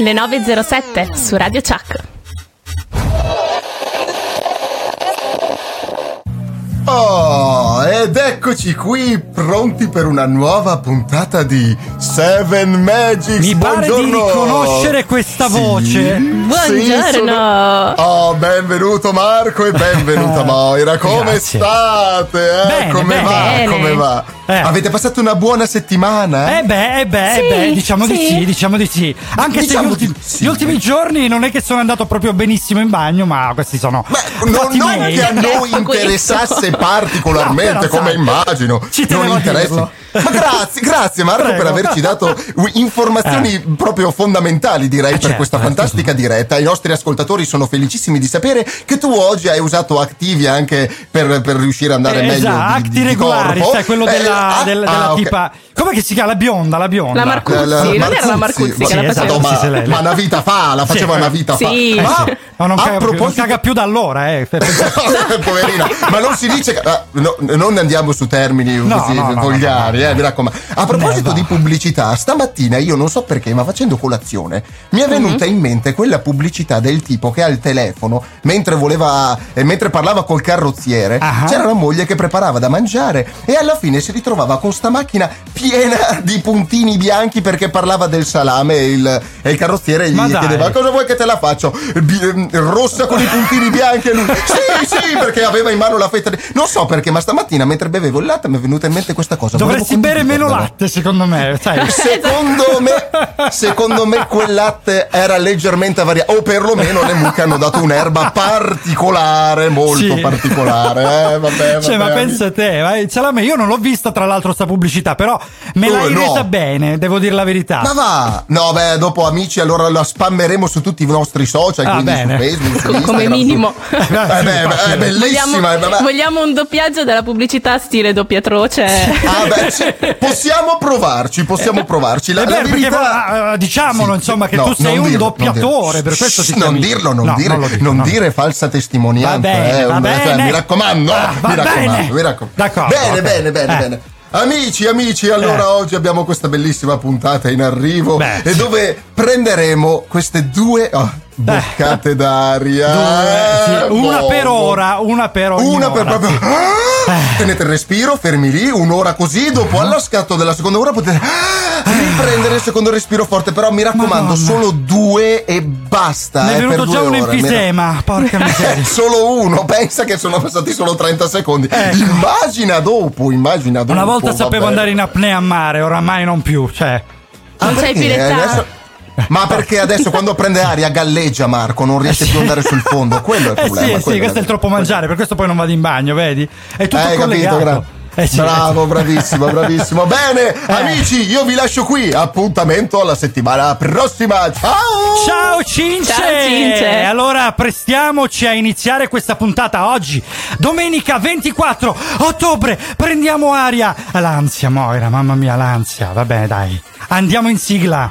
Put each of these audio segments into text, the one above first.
Le 9.07 su Radio Chuck. Oh, ed eccoci qui pronti per una nuova puntata di Seven Magics. Mi pare di Buongiorno. riconoscere questa Sì, voce. Buongiorno. sì, sono- Oh, benvenuto Marco e benvenuta Moira. Come Grazie. state? Eh? Bene, come bene. va? Bene. Come va? Eh. Avete passato una buona settimana? Eh beh, eh beh, eh Sì, beh, diciamo di sì. sì, diciamo di sì. Anche Diciamo se gli, ultimi, di sì. gli ultimi giorni non è che sono andato proprio benissimo in bagno, ma questi sono. Beh, non, non che a noi interessasse particolarmente, No, come sai, immagino. ci non tenevo a interessi. dirlo. Ma grazie, grazie Marco Prego. per averci dato informazioni proprio fondamentali, direi, per certo, questa eh, fantastica diretta. I nostri ascoltatori sono felicissimi di sapere che tu oggi hai usato Activia anche per, per riuscire ad andare Eh, meglio. esatto, di, Acti di regolari, corpo. sai, quello Eh, della, ah, del- ah, della ok. tipa. Come che si chiama? La bionda, la bionda. La Marcuzzi, La- la- non era la Marcuzzi, Marcuzzi che sì, la esatto, faceva. ma, sì, ma una vita fa, la faceva Sì. una vita Sì. fa. Ma No, non, a caga, non proposito caga più da allora, eh. Poverina, ma non si dice che. ah, no, non andiamo su termini No, così no, no, volgari, no, no. Eh, mi raccomando. A proposito Neva. di pubblicità, stamattina io non so perché, ma facendo colazione, mi è venuta in mente quella pubblicità del tipo che al telefono, mentre voleva. eh, mentre parlava col carrozziere, Ah. c'era la moglie che preparava da mangiare e alla fine si ritrovava con sta macchina piena di puntini bianchi perché parlava del salame e il, e il carrozziere gli Ma chiedeva cosa vuoi che te la faccio? Bi- ehm, rossa con i puntini bianchi e lui sì sì perché aveva in mano la fetta di... non so perché ma stamattina mentre bevevo il latte mi è venuta in mente questa cosa Dovresti Volevo bere meno latte, secondo me. Sai. Secondo me, secondo me quel latte era leggermente variato, o perlomeno le mucche hanno dato un'erba particolare, molto Sì. particolare. Eh, vabbè, Cioè, ma vabbè. pensa a te, vai, salame, io non l'ho vista tra l'altro sta pubblicità, però me Oh, l'hai no. resa bene, devo dire la verità. Ma va! No, beh, dopo amici, allora la spammeremo su tutti i nostri social, Ah, quindi bene. su Facebook, su Co- come minimo. su- Eh, beh, beh, è bellissima. Vogliamo, eh, vabbè. vogliamo un doppiaggio della pubblicità stile doppiatroce. Ah, beh, possiamo provarci, possiamo provarci. La, Eh beh, verità... eh, diciamolo, Sì, insomma, che no, tu sei un dirlo, doppiatore, per questo ti Non dirlo, non No, dire, non dico, non no. dire falsa testimonianza. Bene, eh, un- cioè, mi raccomando, Ah, mi raccomando, bene. mi raccomando. D'accordo, Bene, ok. bene, bene, Eh. bene. Amici, amici, allora Eh. oggi abbiamo questa bellissima puntata in arrivo Beh, e dove prenderemo queste due oh, boccate d'aria. Due, sì, Eh, una per ora, una per ogni Una per ora, proprio. sì. Ah! Tenete il respiro, fermi lì, un'ora così. Dopo, allo scatto della seconda ora, potete ah, riprendere il secondo respiro forte. Però mi raccomando, Madonna. solo due e basta. Mi è eh, per venuto già un ore, enfisema, porca rac- miseria. solo uno, pensa che sono passati solo 30 secondi. Ecco. Immagina dopo, immagina dopo. Una volta sapevo vabbè. andare in apnea a mare, oramai non più, cioè. Ah, Non c'hai perché? più l'età. Adesso- Ma perché adesso quando prende aria galleggia Marco, non riesce più ad andare sul fondo. Quello è il Eh problema. sì, eh sì, questo è il troppo mangiare, per questo poi non vado in bagno, vedi? È tutto Hai collegato. capito, gra- Eh sì, Bravo, eh bravissimo, bravissimo. Bene, amici, io vi lascio qui. Appuntamento alla settimana prossima. Ciao! Ciao Cince! Ciao, Cince. Allora prestiamoci a iniziare questa puntata oggi. Domenica 24 ottobre prendiamo aria. L'ansia, Moira, mamma mia, l'ansia. Va bene, dai. Andiamo in sigla.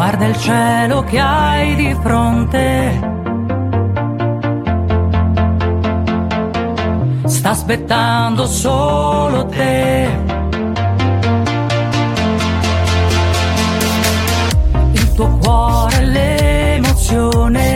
Guarda il cielo che hai di fronte. Sta aspettando solo te. Il tuo cuore l'emozione.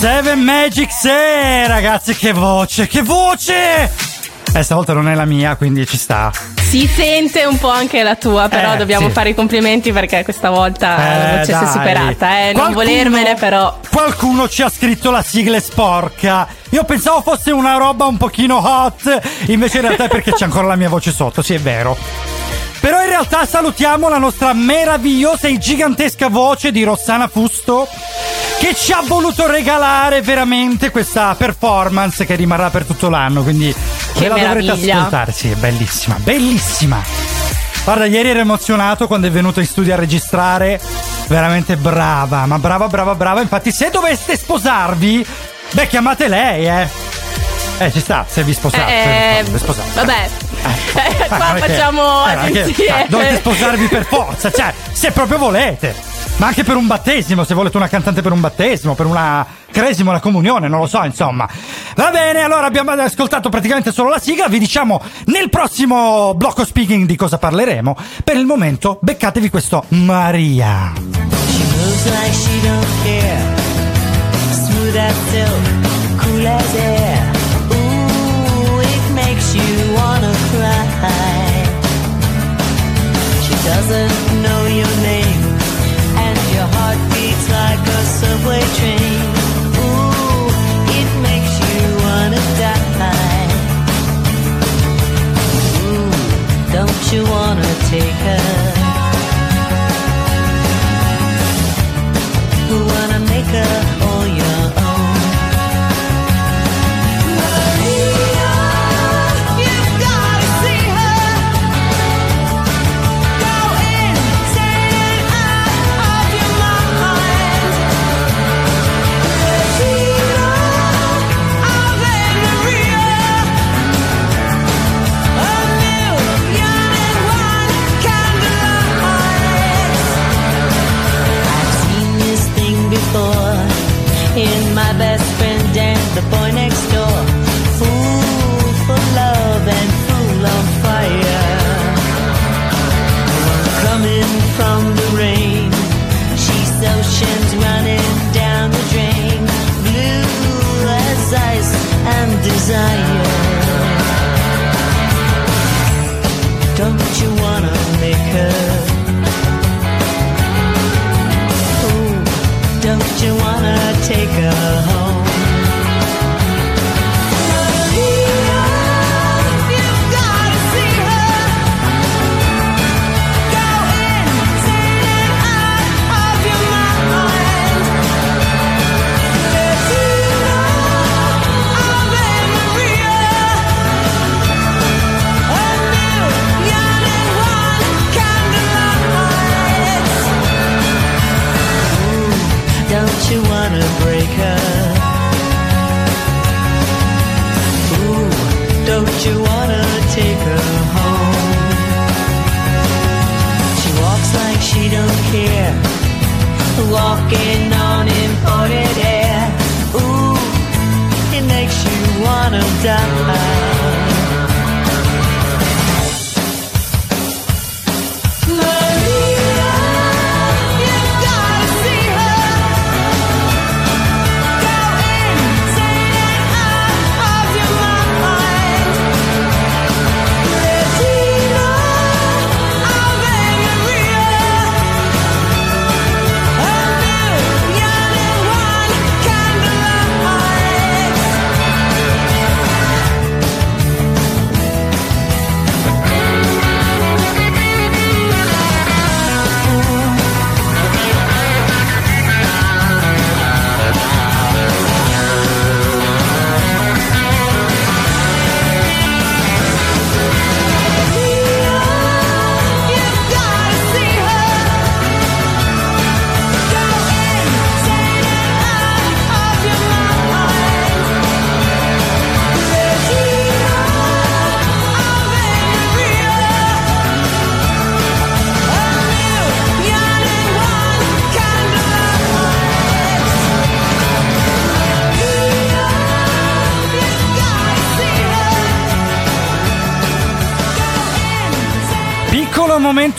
Seven Magic Set Seven Magic Se, ragazzi, che voce, che voce! Eh, stavolta non è la mia, quindi ci sta. Si sente un po' anche la tua, però Eh, dobbiamo sì. fare i complimenti perché questa volta la voce si è dai. superata, eh. Non Qualcuno- volermene, però. Qualcuno ci ha scritto la sigla sporca. Io pensavo fosse una roba un pochino hot, invece in realtà è perché c'è ancora la mia voce sotto, sì è vero. Realtà salutiamo la nostra meravigliosa e gigantesca voce di Rossana Fusto che ci ha voluto regalare veramente questa performance che rimarrà per tutto l'anno, quindi Che ve la dovrete meraviglia. ascoltare, sì, è bellissima, bellissima. Guarda, ieri ero emozionato quando è venuto in studio a registrare. Veramente brava, ma brava, brava, brava. Infatti, se doveste sposarvi, beh, chiamate lei, eh. Eh, ci sta, se vi sposate. Eh, se vi sposate. vabbè, Eh, qua facciamo eh, non è che- agenzie. ah, dovete sposarvi per forza, cioè, se proprio volete. Ma anche per un battesimo, se volete una cantante per un battesimo, per una cresima, una comunione, non lo so, insomma. Va bene, allora abbiamo ascoltato praticamente solo la sigla, vi diciamo nel prossimo blocco speaking di cosa parleremo. Per il momento, beccatevi questo Maria. She moves like she don't care. Smooth as silk, cool as air. You wanna cry. She doesn't know your name, and your heart beats like a subway train. Ooh, it makes you wanna die. Ooh, don't you wanna take her? wanna make her all your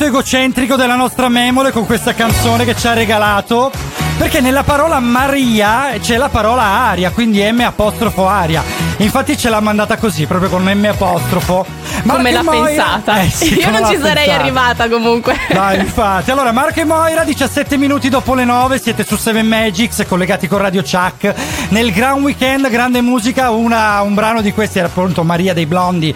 Momento egocentrico della nostra memole con questa canzone che ci ha regalato. Perché nella parola Maria c'è la parola aria, quindi M apostrofo aria. Infatti ce l'ha mandata così, proprio con M apostrofo. Come Marco l'ha e Moira- pensata? Eh sì, Io come non l'ha ci sarei pensata. arrivata comunque. Dai, infatti. Allora, Marco e Moira, 17 minuti dopo le 9, siete su 7 Magics, collegati con Radio Chuck. Nel Gran Weekend, grande musica, una- un brano di questi era appunto Maria dei Blondi.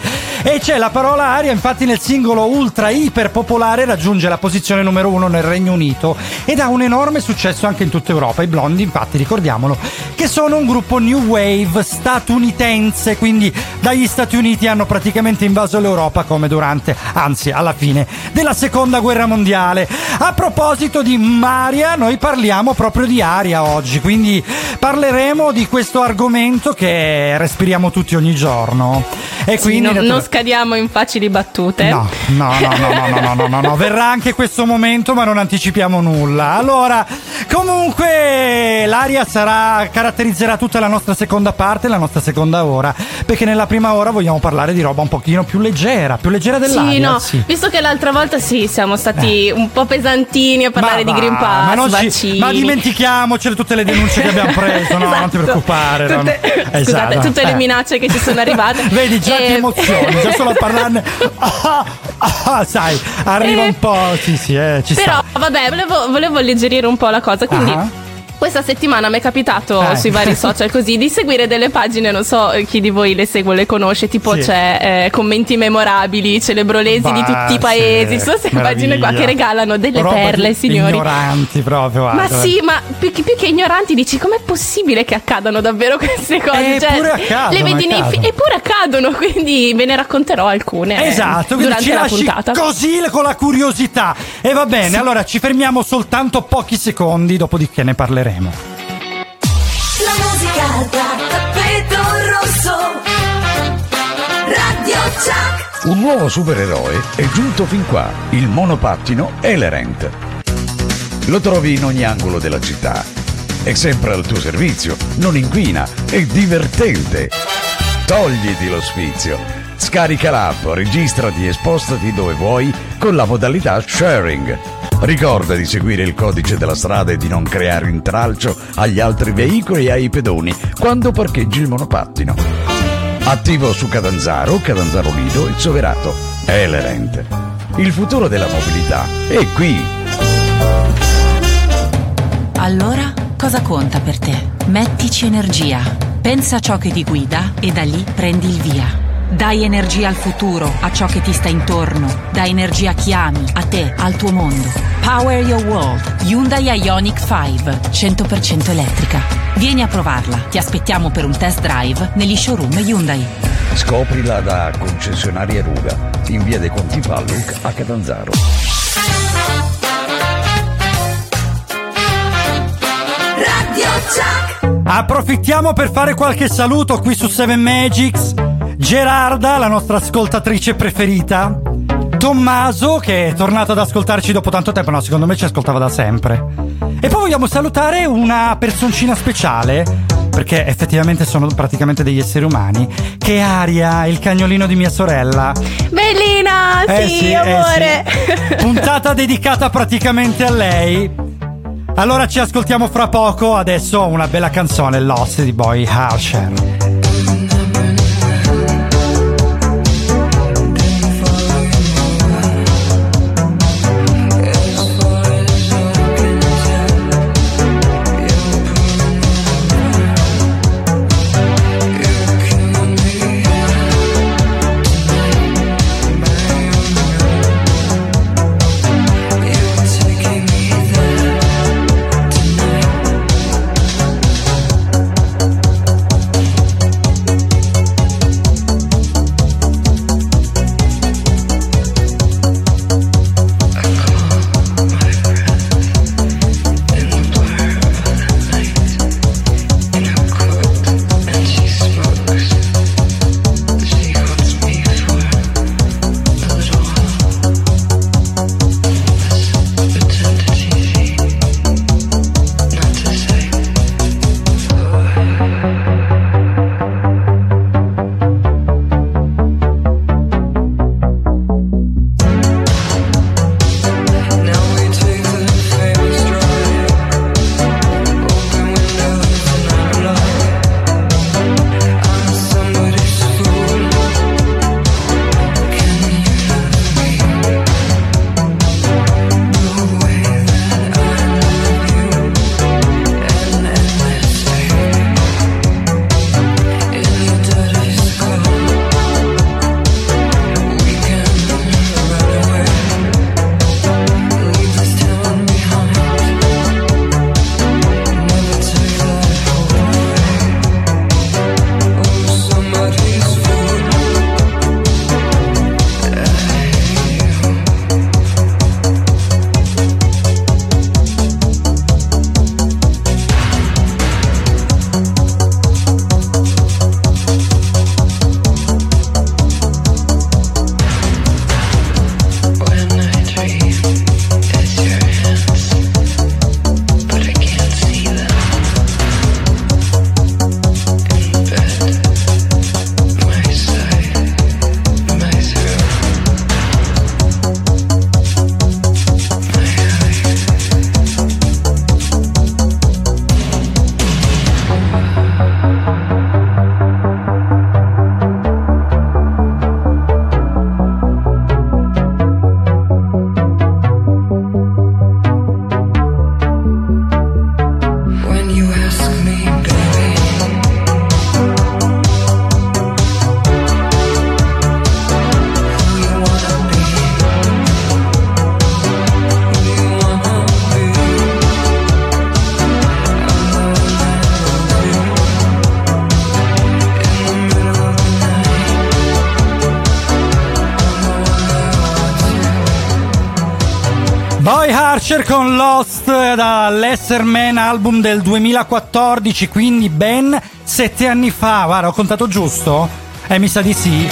E c'è la parola aria, infatti nel singolo ultra iper popolare raggiunge la posizione numero uno nel Regno Unito ed ha un enorme successo anche in tutta Europa. I Blondi, infatti, ricordiamolo, che sono un gruppo new wave statunitense, quindi dagli Stati Uniti hanno praticamente invaso l'Europa come durante, anzi alla fine della seconda guerra mondiale. A proposito di Maria, noi parliamo proprio di aria oggi, quindi parleremo di questo argomento che respiriamo tutti ogni giorno. E Sì, quindi non, natura- non scadiamo in facili battute. No, no, no, no, no, no, no, no, no, verrà anche questo momento, ma non anticipiamo nulla. Allora, comunque, l'aria sarà, caratterizzerà tutta la nostra seconda parte, la nostra seconda ora, perché nella prima ora vogliamo parlare di roba un pochino più leggera, più leggera dell'aria. Sì, no, sì. visto che l'altra volta sì, siamo stati un po' pesantini a parlare di va, Green Pass, ma, non ci- ma dimentichiamocele tutte le denunce che abbiamo preso, no, non ti Esatto. preoccupare. no, no. Tutte- Scusate, Esatto. tutte le Eh. minacce che ci sono arrivate. Vedi, già ti Eh, emozioni, già solo a parlarne. Ah, ah, sai, arriva Eh. un po'. Sì, sì, eh, ci Però, sta. vabbè, volevo, volevo alleggerire un po' la cosa. 啊。Questa settimana mi è capitato Eh. sui vari social così di seguire delle pagine. Non so eh, chi di voi le segue, le conosce. Tipo, Sì. c'è eh, commenti memorabili, celebrolesi di Bah, tutti i sì, paesi. Ci sono queste pagine qua che regalano delle Roba perle, di signori. Ignoranti proprio. Ma guarda. sì, ma più che, più che ignoranti dici com'è possibile che accadano davvero queste cose? Cioè, Eppure accadono, le vedi nei accadono. fi- eppure accadono, quindi ve ne racconterò alcune eh, Esatto, quindi durante la puntata. così con la curiosità. E va bene, allora ci fermiamo soltanto pochi secondi, dopodiché ne parleremo. La musica da tappeto rosso. Radio Chuck. Un nuovo supereroe è giunto fin qua, il monopattino Elerent. Lo trovi in ogni angolo della città. È sempre al tuo servizio, non inquina, è divertente. Togliti lo sfizio. Scarica l'app, registrati e spostati dove vuoi con la modalità sharing. Ricorda di seguire il codice della strada e di non creare intralcio agli altri veicoli e ai pedoni quando parcheggi il monopattino. Attivo su Catanzaro, Catanzaro Lido e Soverato. Elerent. Il futuro della mobilità è qui. Allora, cosa conta per te? Mettici energia. Pensa a ciò che ti guida e da lì prendi il via. Dai energia al futuro, a ciò che ti sta intorno. Dai energia a chi ami, a te, al tuo mondo. Power your world. Hyundai Ioniq 5, 100% elettrica. Vieni a provarla. Ti aspettiamo per un test drive negli showroom Hyundai. Scoprila da concessionaria Ruga in via dei Conti Palluc a Catanzaro. Radio Chuck. Approfittiamo per fare qualche saluto qui su 7 Magics. Gerarda, la nostra ascoltatrice preferita. Tommaso, che è tornato ad ascoltarci dopo tanto tempo, no, secondo me ci ascoltava da sempre. E poi vogliamo salutare una personcina speciale, perché effettivamente sono praticamente degli esseri umani, che è Aria, il cagnolino di mia sorella. Bellina, Eh sì, sì, eh amore. sì. Puntata dedicata praticamente a lei. Allora ci ascoltiamo fra poco, adesso una bella canzone, Lost di Boy Hauscher. Archer con Lost dall'Esserman album del 2014, quindi ben sette anni fa. Guarda, ho contato giusto? Eh, mi sa di sì.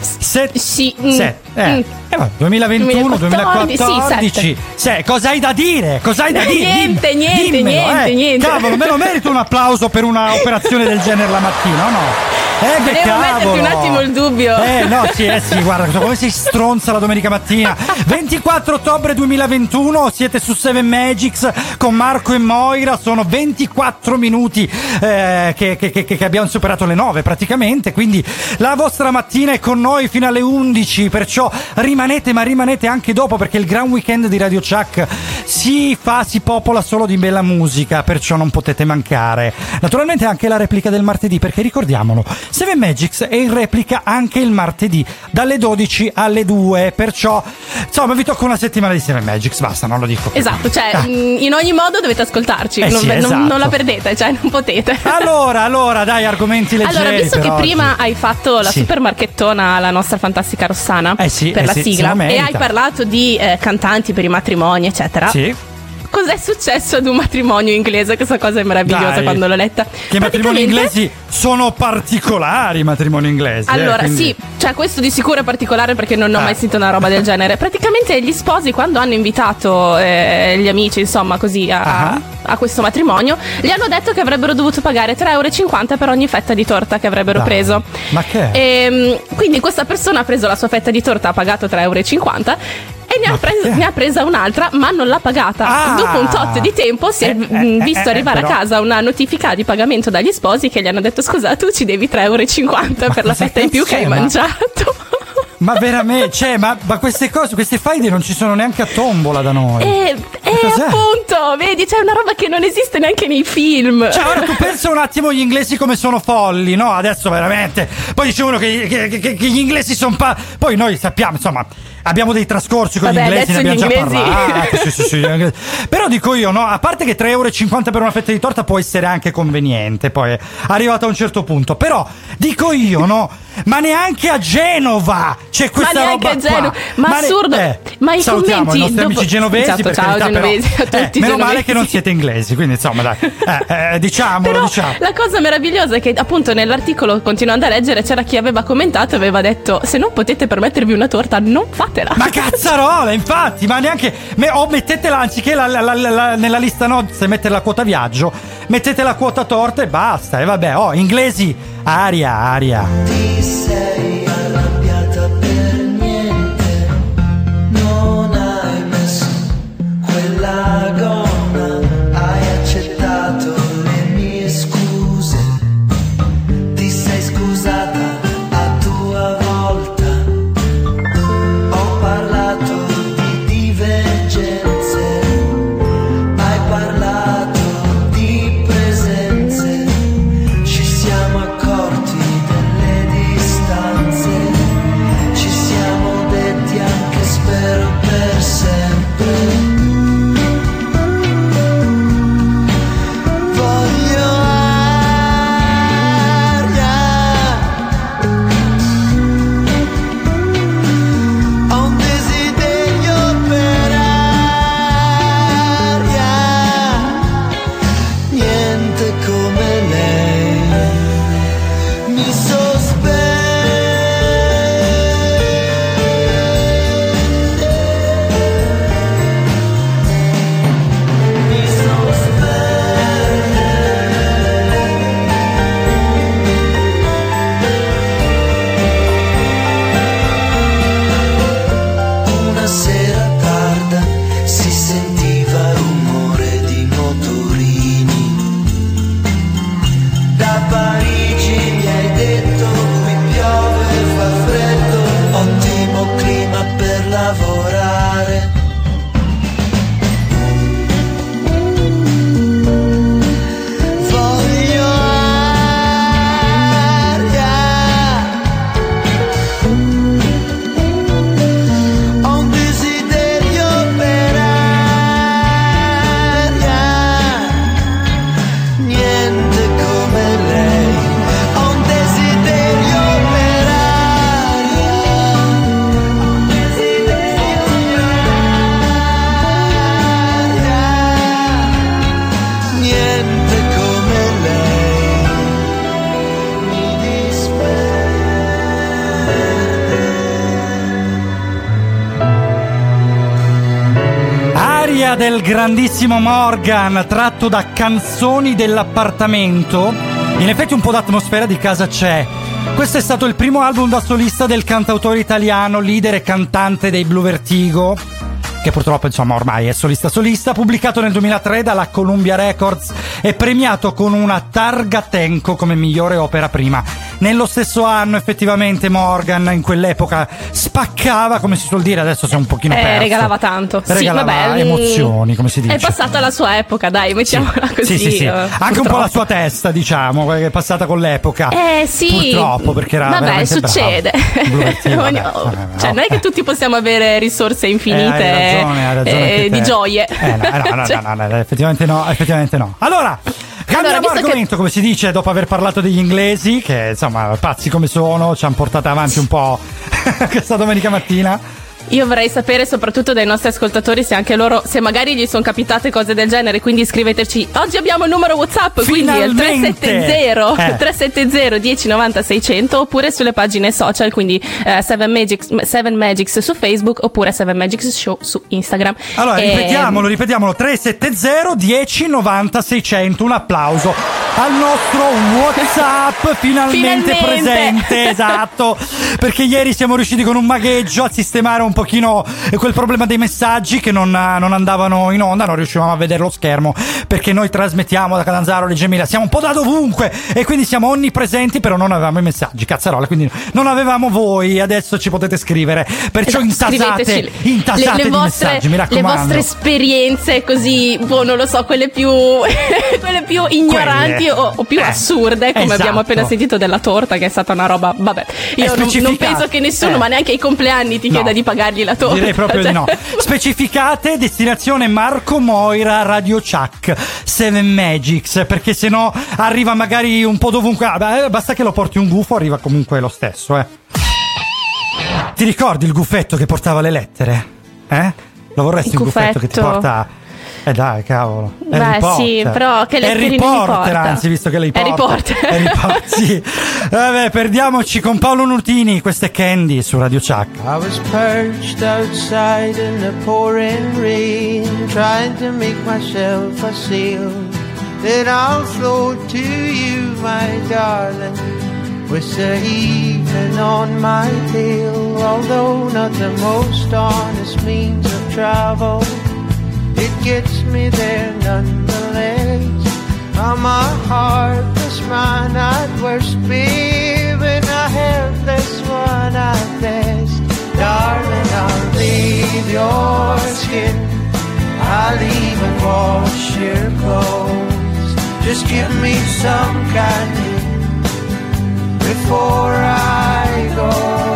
Set- Sì. mm, Set- eh. mm. Eh, va, 2021, 2014, 2014. sì, Se, cosa hai da dire? Cosa hai da dire? Niente, Dimmi- niente, dimmelo, niente, eh. niente. Cavolo, me lo merito un applauso per una operazione del genere la mattina, o no? Eh, che Volevo cavolo. metterti un attimo il dubbio. Eh, no, sì, eh, sì, guarda, come sei stronza la domenica mattina. 24 ottobre 2021, siete su 7 Magics con Marco e Moira, sono 24 minuti eh, che, che- che- che abbiamo superato le 9 praticamente, quindi la vostra mattina è con noi fino alle 11, perciò rimanete, ma rimanete anche dopo perché il gran weekend di Radio Chuck si fa, si popola solo di bella musica, perciò non potete mancare. Naturalmente anche la replica del martedì, perché ricordiamolo, 7 Magics è in replica anche il martedì dalle 12 alle 2, perciò insomma vi tocca una settimana di 7 Magics, basta, non lo dico. Esatto, cioè Ah. mm, in ogni modo dovete ascoltarci, Eh non, sì, non- esatto. non la perdete, cioè non potete. Allora, allora, dai, argomenti leggeri. Allora, visto che oggi. prima hai fatto la Sì. super marchettona alla nostra fantastica Rossana Eh sì, per eh la sigla e hai parlato di eh, cantanti per i matrimoni, eccetera. Sì. Cos'è successo ad un matrimonio inglese? Questa cosa è meravigliosa Dai. quando l'ho letta. Che i matrimoni inglesi sono particolari, i matrimoni inglesi. eh, Allora, quindi- sì, cioè questo di sicuro è particolare perché non ho Ah. mai sentito una roba del genere. Praticamente gli sposi, quando hanno invitato eh, gli amici, insomma, così a, Ah. a questo matrimonio, gli hanno detto che avrebbero dovuto pagare 3,50 euro per ogni fetta di torta che avrebbero Dai. preso. Ma che? Ehm, quindi questa persona ha preso la sua fetta di torta, ha pagato 3,50 euro. E ne ha, Ma pres- perché? ne ha presa un'altra, ma non l'ha pagata. Ah. Dopo un tot di tempo si è Eh, mm, eh, visto eh, arrivare però- a casa una notifica di pagamento dagli sposi che gli hanno detto: Scusa, tu ci devi 3,50 euro per la fetta in più che hai? Ma- mangiato. Ma veramente, cioè, ma, ma queste cose, queste faide non ci sono neanche a tombola da noi. E, e cos'è? appunto, vedi, c'è una roba che non esiste neanche nei film. Cioè, ora tu pensa un attimo gli inglesi come sono folli, no? Adesso veramente. Poi dicevano che, che- che- che gli inglesi sono pa. Poi noi sappiamo, insomma, abbiamo dei trascorsi con Vabbè, gli inglesi, ne abbiamo già inglesi- parlato. sì, sì, sì. Però dico io, no? A parte che 3,50 euro per una fetta di torta può essere anche conveniente, poi è arrivato a un certo punto. Però dico io, no? Ma neanche a Genova c'è questa ma roba. Genova. Ma, ne- assurdo. eh, ma i salutiamo commenti i nostri dopo- amici genovesi Esatto, per ciao carità, però- genovesi, a tutti eh, i meno male genovesi. che non siete inglesi, quindi insomma, dai. Eh, eh, diciamolo, Però diciamo. la cosa meravigliosa è che appunto nell'articolo continuando a leggere c'era chi aveva commentato e aveva detto se non potete permettervi una torta non fatela. Ma cazzarola, infatti, ma neanche. me- o mettetela anziché la- la- la- la- nella lista nozze mettere la quota viaggio, mettete la quota torta e basta. E vabbè, oh, inglesi, aria, aria. Del grandissimo Morgan tratto da canzoni dell'appartamento. In effetti un po' d'atmosfera di casa c'è. Questo è stato il primo album da solista del cantautore italiano, leader e cantante dei Blue Vertigo, che purtroppo insomma ormai è solista solista, pubblicato nel 2003 dalla Columbia Records e premiato con una targa Tenco come migliore opera prima. Nello stesso anno effettivamente Morgan in quell'epoca spaccava, come si suol dire, adesso si è un pochino Eh, perso. regalava tanto. Sì, Regalava vabbè, mm, emozioni, come si dice. È passata la sua epoca, dai, mettiamola così. Sì, sì, sì. eh, Anche un po' la sua testa, diciamo, che è passata con l'epoca. Eh sì. Purtroppo, perché era Vabbè, succede. Vertigo, vabbè, vabbè, cioè, non è che tutti possiamo avere risorse infinite Eh, hai ragione, hai ragione eh, di gioie. Eh, no, no, no, Cioè, no, no, no, effettivamente no, effettivamente no. Allora, cambiamo che- argomento, come si dice, dopo aver parlato degli inglesi, che insomma, pazzi come sono, ci hanno portato avanti un po' questa domenica mattina. Io vorrei sapere soprattutto dai nostri ascoltatori se anche loro, se magari gli sono capitate cose del genere, quindi scriveteci. Oggi abbiamo il numero WhatsApp, quindi è il Finalmente! 370 Eh. 370 1090 600 oppure sulle pagine social, quindi eh, 7 Magics, 7 Magics su Facebook oppure 7 Magics Show su Instagram. Allora, Ehm, ripetiamolo, ripetiamolo, 370 10 90 600, un applauso al nostro Whatsapp finalmente, Finalmente! presente, esatto, perché ieri siamo riusciti con un magheggio a sistemare un pochino quel problema dei messaggi che non, non andavano in onda, non riuscivamo a vedere lo schermo, perché noi trasmettiamo da Catanzaro, Reggio Emilia, siamo un po' da dovunque e quindi siamo onnipresenti, però non avevamo i messaggi, cazzarola, quindi non avevamo voi, adesso ci potete scrivere, perciò Esatto, intasate, intasate le, le vostre, messaggi, mi le raccomando. vostre esperienze così, boh, non lo so, quelle più, quelle più ignoranti o, o più Eh, assurde, come esatto. abbiamo appena sentito della torta, che è stata una roba. Vabbè, io non, non penso che nessuno, Eh. ma neanche ai compleanni, ti No. chieda di pagargli la torta. Direi proprio Cioè, di no. Specificate destinazione Marco Moira Radio Chuck 7 Magics perché sennò arriva magari un po' dovunque. Ah, basta che lo porti un gufo, arriva comunque lo stesso, eh. Ti ricordi il guffetto che portava le lettere? Eh? Lo vorresti Il un guffetto che ti porta Eh dai, cavolo. Beh, Harry sì, Potter. però che Harry letterine mi Potter, porta? anzi, visto che lei porta. Harry Potter. Harry Potter, sì. Vabbè, perdiamoci con Paolo Nutini, questa è Candy su Radio Chuck. I was perched outside in the pouring rain, trying to make myself a sail. Then I'll float to you, my darling, with the evening on my tail. Although not the most honest means of travel, it gets me there nonetheless. I'm a heartless man at worst, when I have this one at best. Darling, I'll leave your skin. I'll even wash your clothes. Just give me some candy before I go.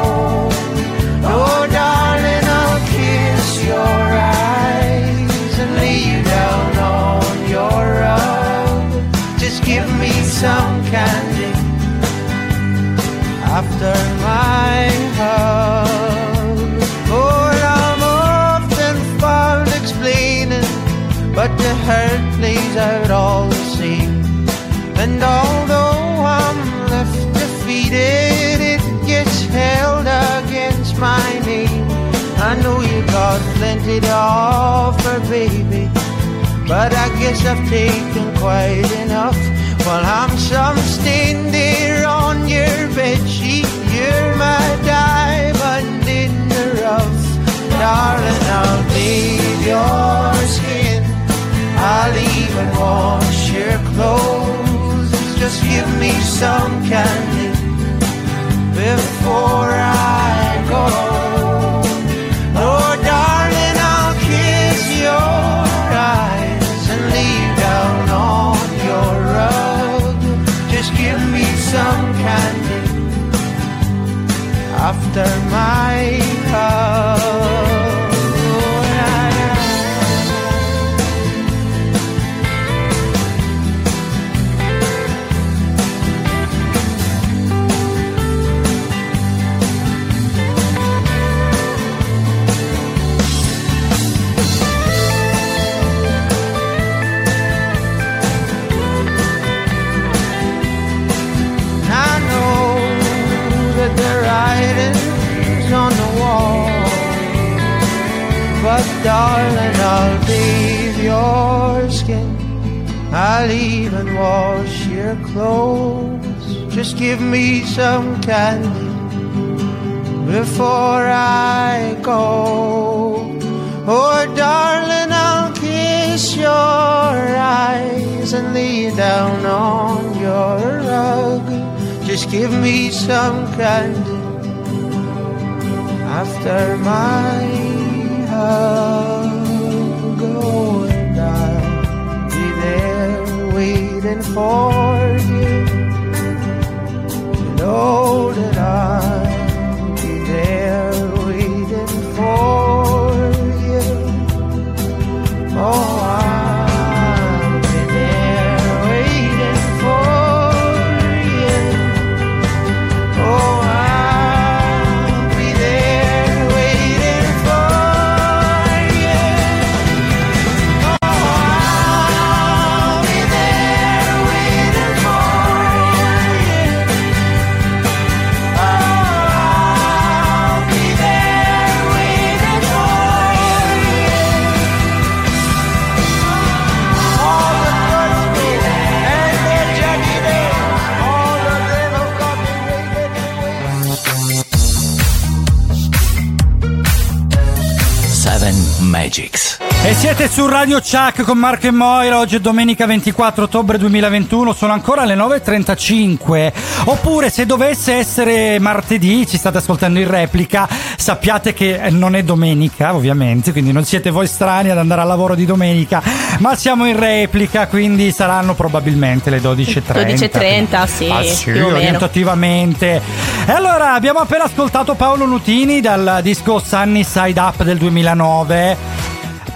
After my hug. Oh, I'm often found explaining, but the hurt plays out all the same. And although I'm left defeated, it gets held against my name. I know you got plenty to offer, baby, but I guess I've taken quite enough. While I'm some stain there on your bed sheet, you're my diamond in the rough. Darling, I'll bathe your skin. I'll even wash your clothes. Just give me some candy before I give me some candy after my hug. Oh, and I'll be there waiting for E siete su Radio Chuck con Marco e Moira, oggi è domenica 24 ottobre 2021, sono ancora le 9.35. Oppure se dovesse essere martedì, ci state ascoltando in replica, sappiate che non è domenica ovviamente, quindi non siete voi strani ad andare al lavoro di domenica, ma siamo in replica, quindi saranno probabilmente le 12.30. 12.30, sì, Ah, sì, più orientativamente. E allora abbiamo appena ascoltato Paolo Nutini dal disco Sunny Side Up del 2009.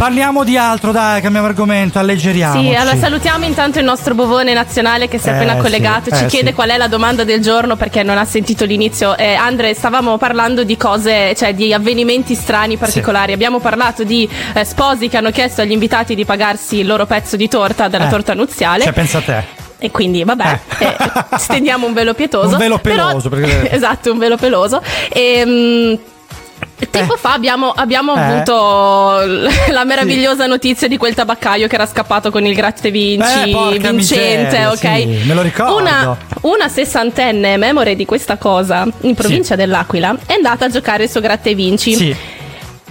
Parliamo di altro, dai, cambiamo argomento, alleggeriamoci. Sì, allora salutiamo intanto il nostro bovone nazionale che si è Eh, appena sì, collegato, ci eh, chiede sì. qual è la domanda del giorno perché non ha sentito l'inizio. Eh, Andre, stavamo parlando di cose, cioè di avvenimenti strani particolari. Abbiamo parlato di eh, sposi che hanno chiesto agli invitati di pagarsi il loro pezzo di torta della Eh, torta nuziale. Cioè, pensa a te. E quindi, vabbè, eh, stendiamo un velo pietoso. Un velo Però- peloso, perché- esatto, un velo peloso. E, Tempo fa abbiamo, abbiamo Eh. avuto la meravigliosa notizia di quel tabaccaio che era scappato con il gratte vinci Eh, vincente, miseria, ok? sì, me lo ricordo. Una, una sessantenne, memore di questa cosa, in provincia dell'Aquila, è andata a giocare il suo gratte vinci. Sì.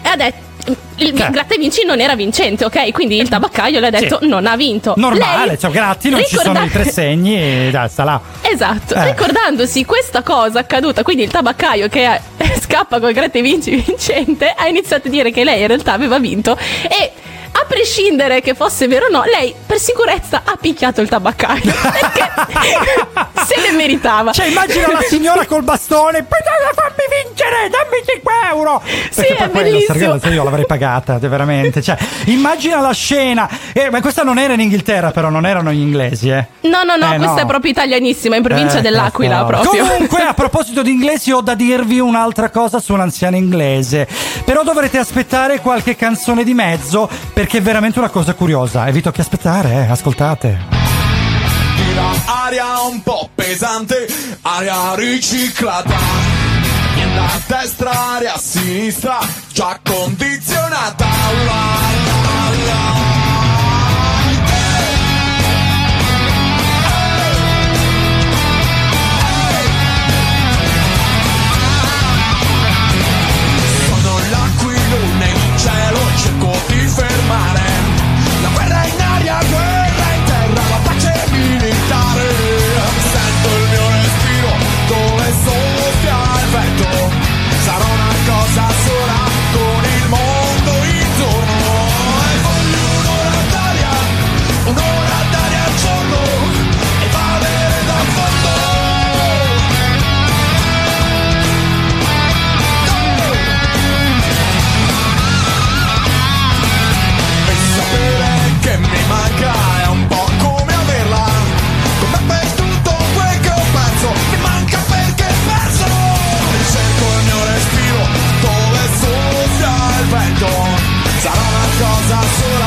E ha detto. Il Cioè. gratte vinci non era vincente, ok? Quindi il tabaccaio le ha detto Sì. non ha vinto. Normale, Lei, cioè gratti, non ci ricorda- sono i tre segni e dai, sta là. Esatto, Eh. ricordandosi questa cosa accaduta, quindi il tabaccaio che eh, scappa col gratte vinci vincente, ha iniziato a dire che lei in realtà aveva vinto e prescindere che fosse vero o no, lei per sicurezza ha picchiato il tabaccaio perché se ne meritava. Cioè, immagina la signora col bastone. "Potete fammi vincere, dammi 5 euro. Perché è poi quella, bellissimo. se io l'avrei pagata, veramente. Cioè, immagina la scena. Eh, ma questa non era in Inghilterra, però, non erano gli inglesi, eh. No, no, no, Eh, questa no. è proprio italianissima, in provincia Eh, dell'Aquila cazzo. proprio. Comunque, a proposito di inglesi, ho da dirvi un'altra cosa su un anziano inglese. Però dovrete aspettare qualche canzone di mezzo, perché veramente una cosa curiosa. E vi tocca aspettare, eh. Ascoltate. Aria un po' pesante, aria riciclata. Da destra, aria a sinistra, già condizionata. La, di una cosa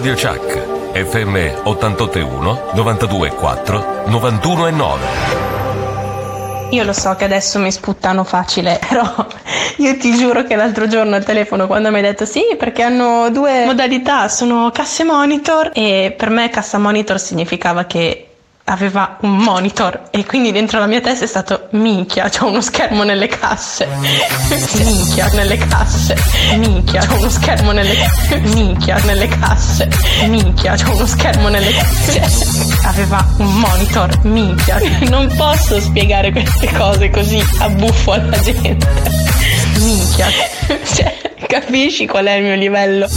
Radio Chuck, FM 881 924 9. Io lo so che adesso mi sputtano facile, però io ti giuro che l'altro giorno al telefono quando mi hai detto sì, perché hanno due modalità, sono casse monitor e per me cassa monitor significava che aveva un monitor e quindi dentro la mia testa è stato minchia, c'ho uno schermo nelle casse. minchia nelle casse. Minchia, c'ho uno schermo nelle minchia nelle casse. Minchia, c'ho uno schermo nelle casse. Aveva un monitor, minchia. Non posso spiegare queste cose così a buffo alla gente. Minchia. Cioè, capisci qual è il mio livello?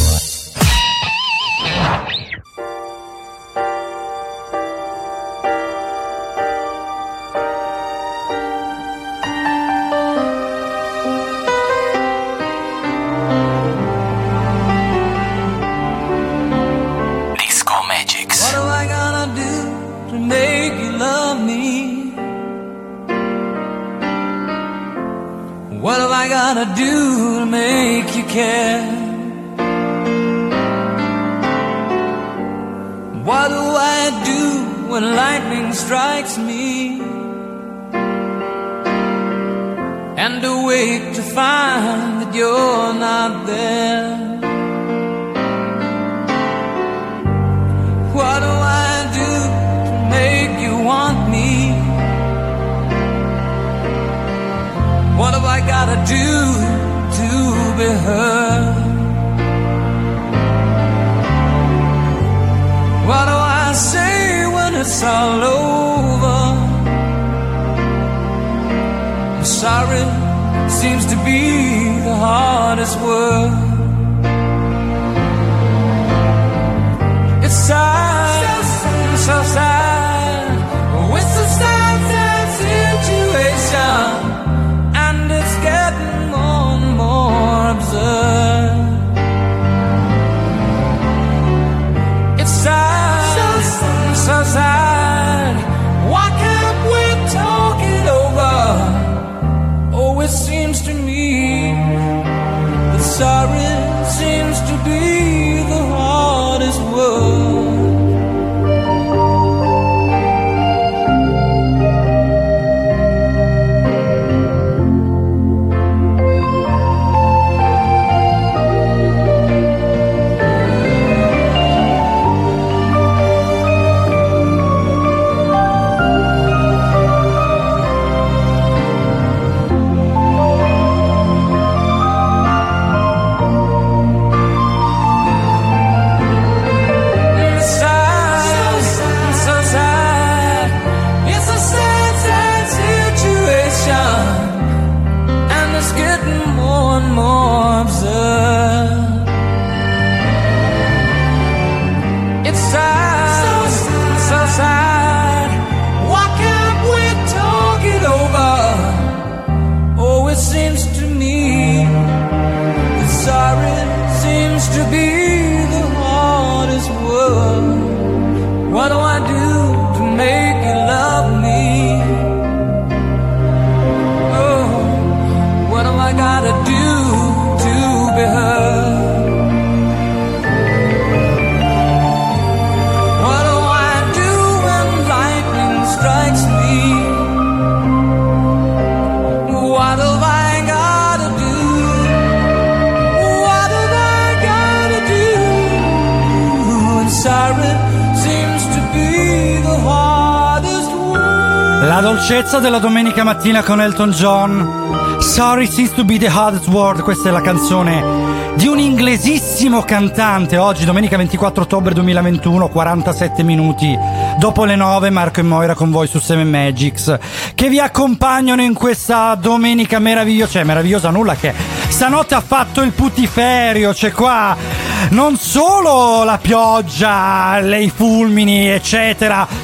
Dolcezza della domenica mattina con Elton John. Sorry seems to be the hardest word. Questa è la canzone di un inglesissimo cantante. Oggi, domenica 24 ottobre 2021, 47 minuti dopo le 9, Marco e Moira con voi su Seven Magics. Che vi accompagnano in questa domenica meravigliosa. Cioè, meravigliosa nulla che stanotte ha fatto il putiferio. C'è qua non solo la pioggia, i fulmini, eccetera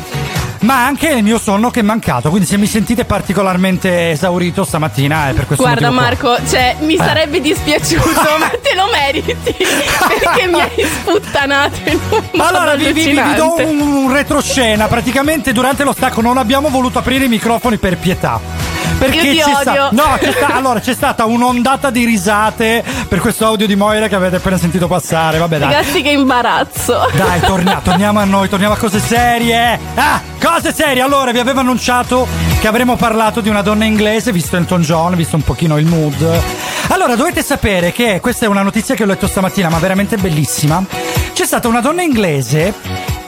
ma anche il mio sonno che è mancato. Quindi, se mi sentite particolarmente esaurito stamattina è per questo Guarda motivo qua. Marco, cioè, mi Eh. sarebbe dispiaciuto, ma te lo meriti perché mi hai sputtanato in un modo Allora vi, vi- vi- do un, un retroscena. Praticamente durante lo stacco non abbiamo voluto aprire i microfoni per pietà. Perché Io ti c'è sta- no, c'è sta- allora c'è stata un'ondata di risate per questo audio di Moira che avete appena sentito passare. Vabbè, dai. Ragazzi, che imbarazzo. Dai, tornia- torniamo a noi, torniamo a cose serie. Ah, cose serie. Allora, vi avevo annunciato che avremmo parlato di una donna inglese, visto Elton John, visto un pochino il mood. Allora, dovete sapere che questa è una notizia che ho letto stamattina, ma veramente bellissima. C'è stata una donna inglese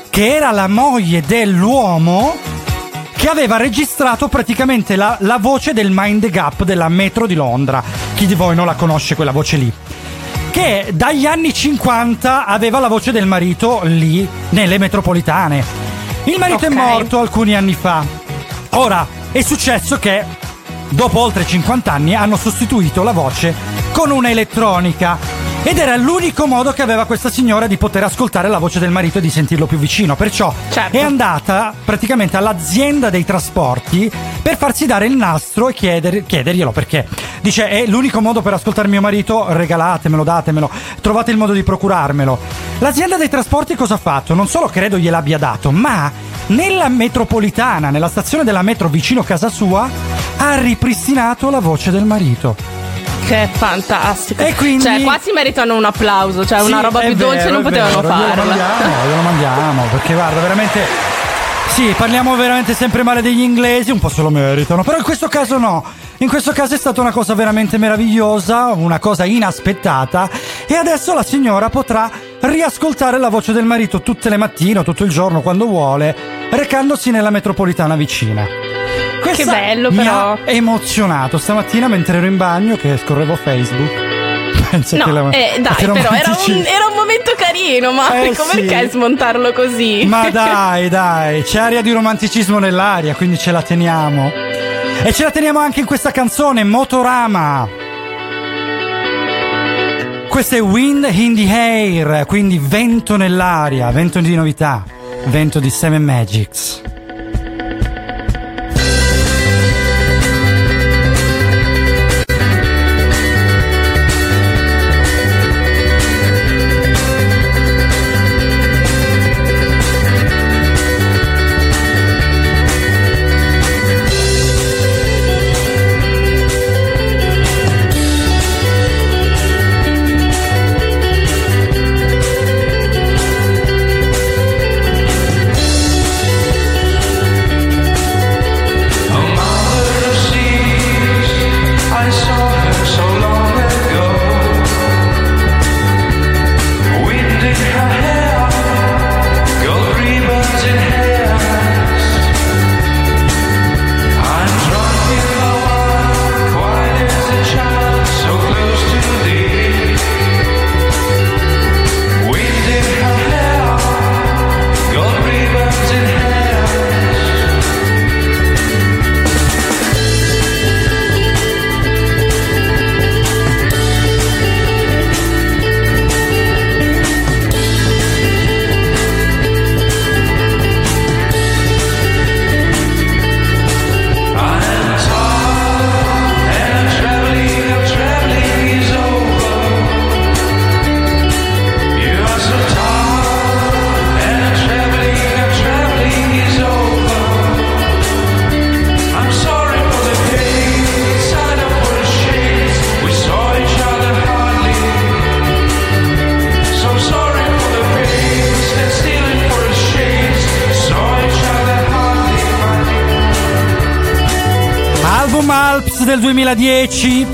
che era la moglie dell'uomo che aveva registrato praticamente la, la voce del Mind Gap della metro di Londra. Chi di voi non la conosce quella voce lì? Che dagli anni 50 aveva la voce del marito lì nelle metropolitane. Il marito Ok. è morto alcuni anni fa. Ora è successo che dopo oltre 50 anni hanno sostituito la voce con una elettronica. Ed era l'unico modo che aveva questa signora di poter ascoltare la voce del marito e di sentirlo più vicino. Perciò Certo. è andata praticamente all'azienda dei trasporti per farsi dare il nastro e chieder- chiederglielo perché dice è l'unico modo per ascoltare mio marito, regalatemelo, datemelo, trovate il modo di procurarmelo. L'azienda dei trasporti cosa ha fatto? Non solo credo gliel'abbia dato, ma nella metropolitana, nella stazione della metro vicino casa sua, ha ripristinato la voce del marito. Che fantastico. E quindi- Cioè, qua si meritano un applauso. Cioè, una Sì, roba è più dolce vero, non potevano Glielo farla. mandiamo, glielo mandiamo, perché guarda, veramente. Sì, parliamo veramente sempre male degli inglesi, un po' se lo meritano, però in questo caso no. In questo caso è stata una cosa veramente meravigliosa, una cosa inaspettata e adesso la signora potrà riascoltare la voce del marito tutte le mattine o tutto il giorno quando vuole, recandosi nella metropolitana vicina. Che bello, però. emozionato stamattina mentre ero in bagno che scorrevo Facebook. Penso che la- No, eh, dai, che però era un, era un momento carino, Marco. Eh, sì. Perché smontarlo così? Ma dai, dai, c'è aria di romanticismo nell'aria, quindi ce la teniamo. E ce la teniamo anche in questa canzone, Motorama. Questo è Wind in the Air, quindi vento nell'aria, vento di novità, vento di Seven Magics. Del 2010.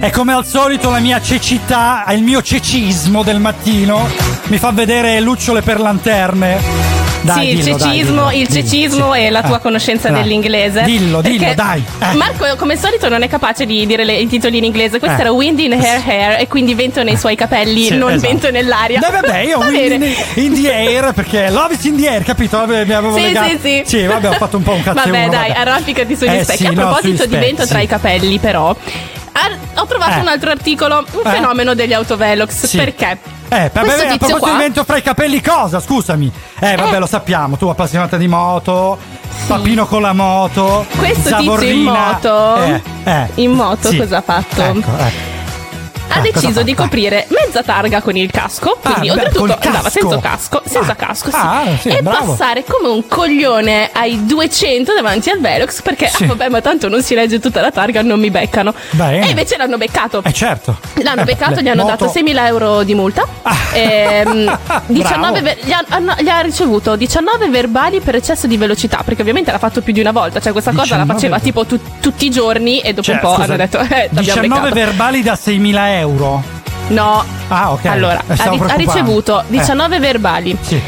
E come al solito la mia cecità, il mio cecismo del mattino mi fa vedere lucciole per lanterne. Dai, sì, il dillo, dai, cecismo, dillo, il dillo, cecismo sì. e la tua Eh, conoscenza dai. dell'inglese. Dillo, dillo, dai. Eh. Marco, come al solito, non è capace di dire le- i titoli in inglese. Questo Eh. era Wind in Hair Hair e quindi vento nei suoi capelli, Sì, non esatto. vento nell'aria. Dai, vabbè, io Va in, in, the air perché love is in the air, capito? Vabbè, mi avevo Sì, legato. sì, sì. vabbè, ho fatto un po' un cazzo Vabbè, uno, dai, vabbè. arrampicati sugli Eh, specchi. sì, A no, proposito sugli di vento tra sì. i capelli, però, ar- ho trovato Eh. un altro articolo, un Eh. fenomeno degli autovelox. Sì. Perché? Eh, vabbè, Questo a proposito qua- di vento fra i capelli, cosa? Scusami. Eh, vabbè, lo sappiamo. Tu appassionata di moto, papino con la moto. Questo tizio in zavorrina. moto, Eh, eh. in moto Sì. cosa ha fatto? Ecco, ecco. Ha Ah, deciso di coprire mezza targa con il casco, quindi Ah, beh, oltretutto casco. andava senza casco, senza Ah. casco, sì, Ah, sì, e bravo. passare come un coglione ai 200 davanti al Velox perché Sì. ah, vabbè, ma tanto non si legge tutta la targa, non mi beccano. Bene. E invece l'hanno beccato. Eh, certo. L'hanno Eh, beccato, beh, gli hanno moto- dato 6.000 euro di multa. Ehm, 19 ver- gli, ha, hanno- gli ha ricevuto 19 verbali per eccesso di velocità. Perché ovviamente l'ha fatto più di una volta. Cioè, questa cosa la 19 faceva tipo tu- tutti i giorni. E dopo Cioè, un po' scusa, hanno detto: Eh, t'abbiamo 19 beccato. verbali da 6.000 euro. No. Ah, ok. Allora, Eh, ha, ri- ha ricevuto Eh. 19 verbali. Sì.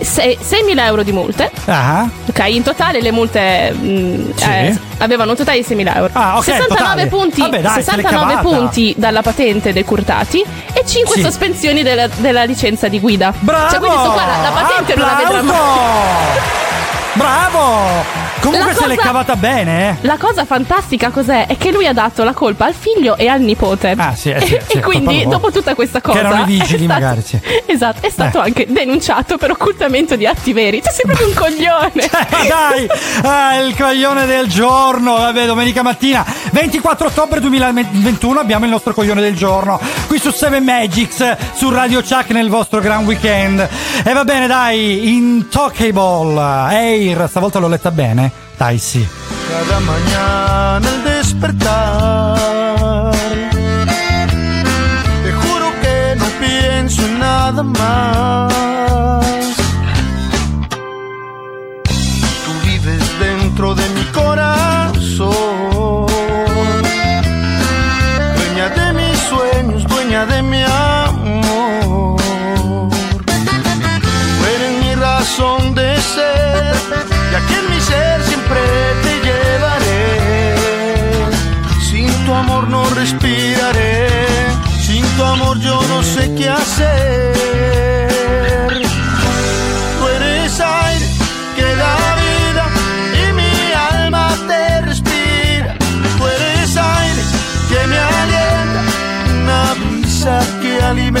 sei- 6.000 euro di multe. Ah. Ok, in totale le multe mh, Sì. eh, avevano un totale di 6.000 euro. Ah, ok, 69 totale. punti, Vabbè, dai, se l'è 69 cavata. punti dalla patente decurtati e 5 Sì. sospensioni della, della licenza di guida. Bravo! Cioè, quindi sto qua la, la patente non la vedrà mai. Applauso! Bravo! Comunque La se l'è cosa- cavata bene, eh. La cosa fantastica cos'è? È che lui ha dato la colpa al figlio e al nipote. Ah, sì, eh, sì, e sì, quindi, colpa loro. dopo tutta questa cosa. Che erano i vigili, stato- magari, sì. Esatto, è stato Eh. anche denunciato per occultamento di atti veri. Cioè, sei proprio un coglione. Ma dai, ah, il coglione del giorno, vabbè, domenica mattina, 24 ottobre 2021 abbiamo il nostro coglione del giorno, qui su 7 Magics, su Radio Chuck nel vostro gran weekend. E va bene, dai, Intalkable, Air, stavolta l'ho letta bene? Dai, sì. Cada mañana al despertar, te juro que no pienso en nada más. Sé qué hacer. Tú eres aire que da vida y mi alma te respira. Tú eres aire que me alienta, una brisa que alimenta.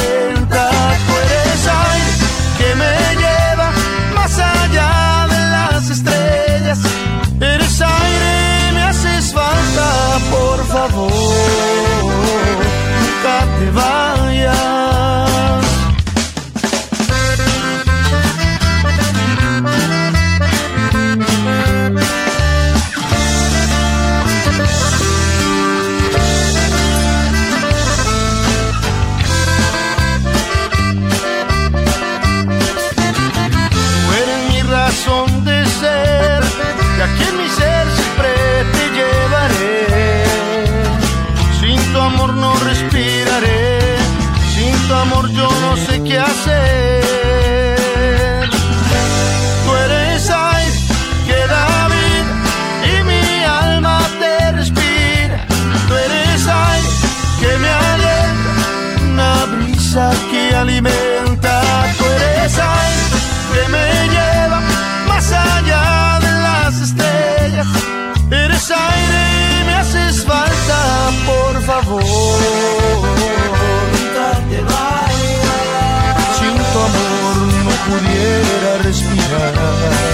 No sé qué hacer. Tú eres aire que da vida y mi alma te respira. Tú eres aire que me alienta, una brisa que alimenta. Tú eres aire que me lleva más allá de las estrellas. Eres aire y me haces falta, por favor. Pudiera respirar.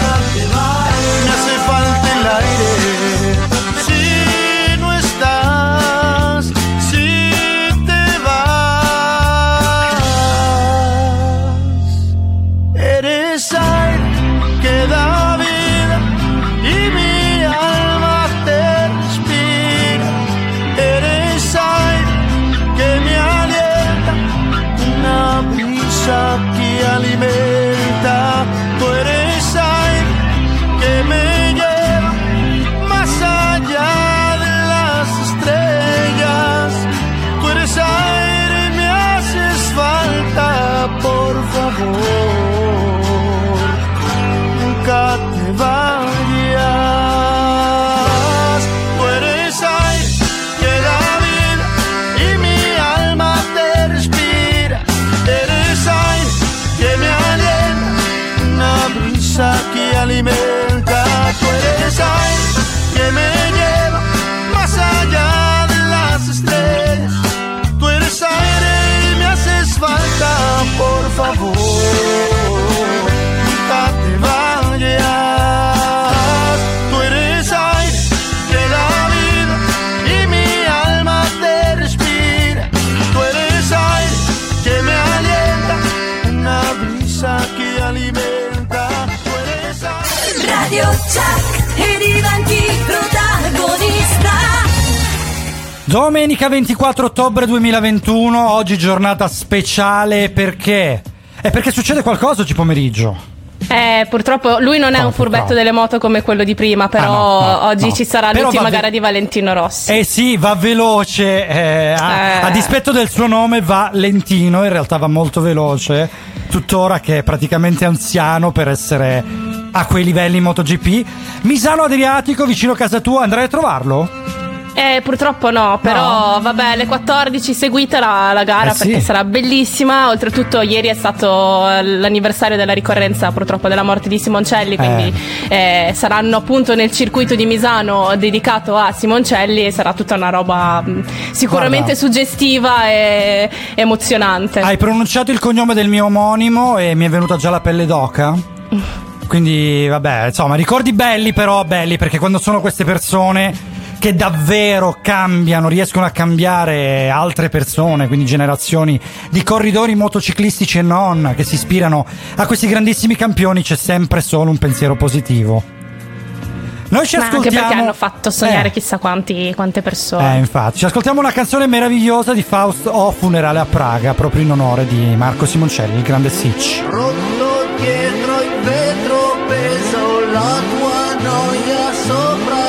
Domenica 24 ottobre 2021, oggi giornata speciale perché? È perché succede qualcosa oggi pomeriggio. Eh, purtroppo lui non è un furbetto delle moto come quello di prima, però Ah, no, no, oggi no. ci sarà Però l'ultima ve- gara di Valentino Rossi. Eh sì, va veloce, eh, a, Eh. a dispetto del suo nome va lentino, in realtà va molto veloce, tuttora che è praticamente anziano per essere a quei livelli in MotoGP. Misano Adriatico, vicino a casa tua, andrai a trovarlo? Eh, purtroppo no, però vabbè, alle 14 seguite la, la gara Eh sì. perché sarà bellissima. Oltretutto, ieri è stato eh, l'anniversario della ricorrenza purtroppo della morte di Simoncelli, quindi eh, saranno appunto nel circuito di Misano dedicato a Simoncelli e sarà tutta una roba mh, sicuramente Guarda. suggestiva e emozionante. Hai pronunciato il cognome del mio omonimo e mi è venuta già la pelle d'oca. Quindi, vabbè, insomma, ricordi belli, però belli, perché quando sono queste persone che davvero cambiano, riescono a cambiare altre persone, quindi generazioni di corridori motociclistici e non, che si ispirano a questi grandissimi campioni, c'è sempre solo un pensiero positivo. Noi ci Ma anche ascoltiamo. perché hanno fatto sognare Eh. chissà quanti, quante persone. Eh, infatti, ci ascoltiamo una canzone meravigliosa di Faust o Funerale a Praga, proprio in onore di Marco Simoncelli, il grande Sitch. Rotto dietro il vetro peso la tua noia sopra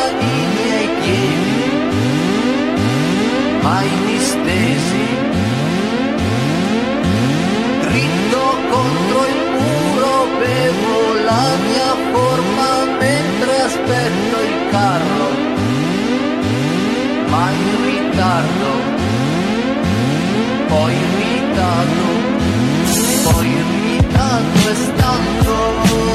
la mia forma mentre aspetto il carro, mai in ritardo, poi in ritardo poi irritato e stanco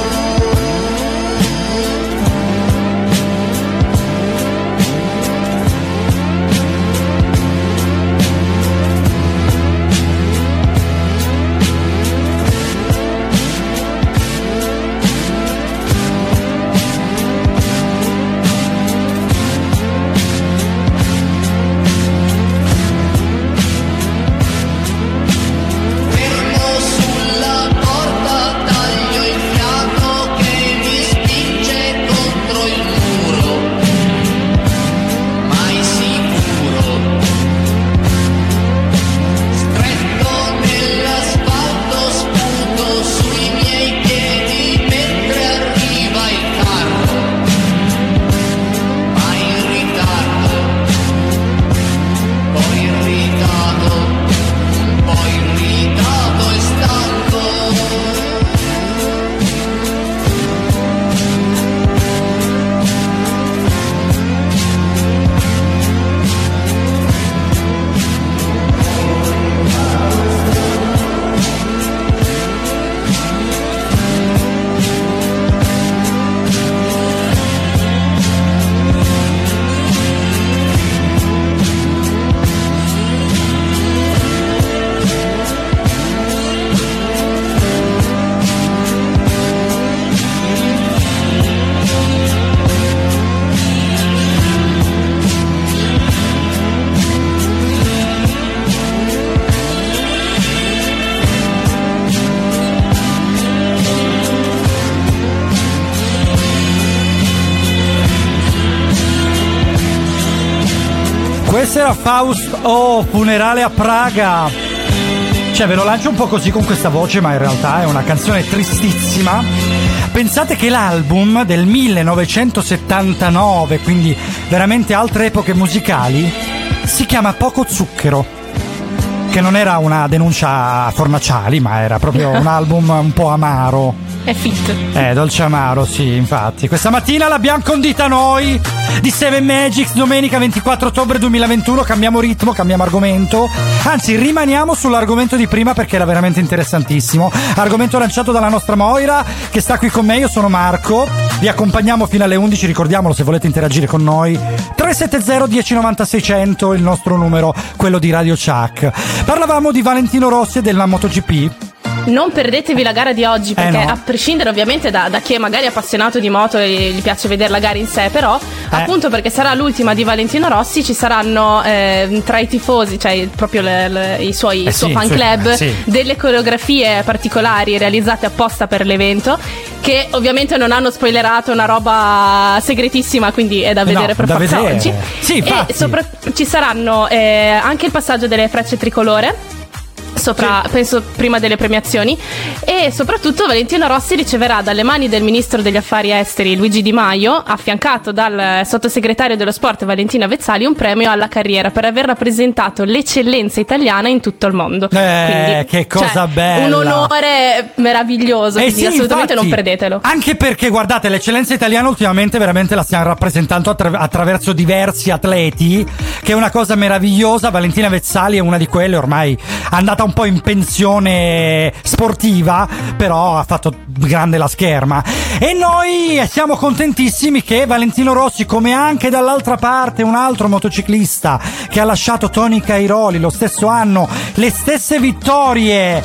Faust o Funerale a Praga. Cioè, ve lo lancio un po' così con questa voce, ma in realtà è una canzone tristissima. Pensate che l'album del 1979, quindi veramente altre epoche musicali, si chiama Poco Zucchero. Che non era una denuncia a fornaciali, ma era proprio un album un po' amaro. È fit. Eh, dolce amaro, sì, infatti. Questa mattina l'abbiamo condita noi di Seven Magics, domenica 24 ottobre 2021. Cambiamo ritmo, cambiamo argomento. Anzi, rimaniamo sull'argomento di prima perché era veramente interessantissimo. Argomento lanciato dalla nostra Moira, che sta qui con me. Io sono Marco. Vi accompagniamo fino alle 11. Ricordiamolo se volete interagire con noi. 370 1090 600, il nostro numero, quello di Radio Chuck. Parlavamo di Valentino Rossi e della MotoGP. Non perdetevi la gara di oggi perché Eh, no. a prescindere ovviamente da, da chi è magari appassionato di moto e gli piace vedere la gara in sé, però Eh. appunto perché sarà l'ultima di Valentino Rossi ci saranno eh, tra i tifosi, cioè proprio le- le- i suoi, Eh il suo sì, fan club, eh sì. delle coreografie particolari realizzate apposta per l'evento che ovviamente non hanno spoilerato una roba segretissima quindi è da Eh no, vedere per da forza vedere. oggi. Sì, e sopra- ci saranno eh, anche il passaggio delle frecce tricolore sopra, penso prima delle premiazioni. E soprattutto Valentino Rossi riceverà dalle mani del ministro degli affari esteri Luigi Di Maio affiancato dal sottosegretario dello sport Valentina Vezzali un premio alla carriera per aver rappresentato l'eccellenza italiana in tutto il mondo. Eh, che cosa cioè, bella. un onore meraviglioso Eh quindi sì, assolutamente infatti, non perdetelo Anche perché, guardate, l'eccellenza italiana ultimamente veramente la stiamo rappresentando attra- attraverso diversi atleti, che è una cosa meravigliosa. Valentina Vezzali è una di quelle, ormai andata un po' in pensione sportiva, però ha fatto grande la scherma. E noi siamo contentissimi che Valentino Rossi, come anche dall'altra parte un altro motociclista che ha lasciato Tony Cairoli lo stesso anno, le stesse vittorie.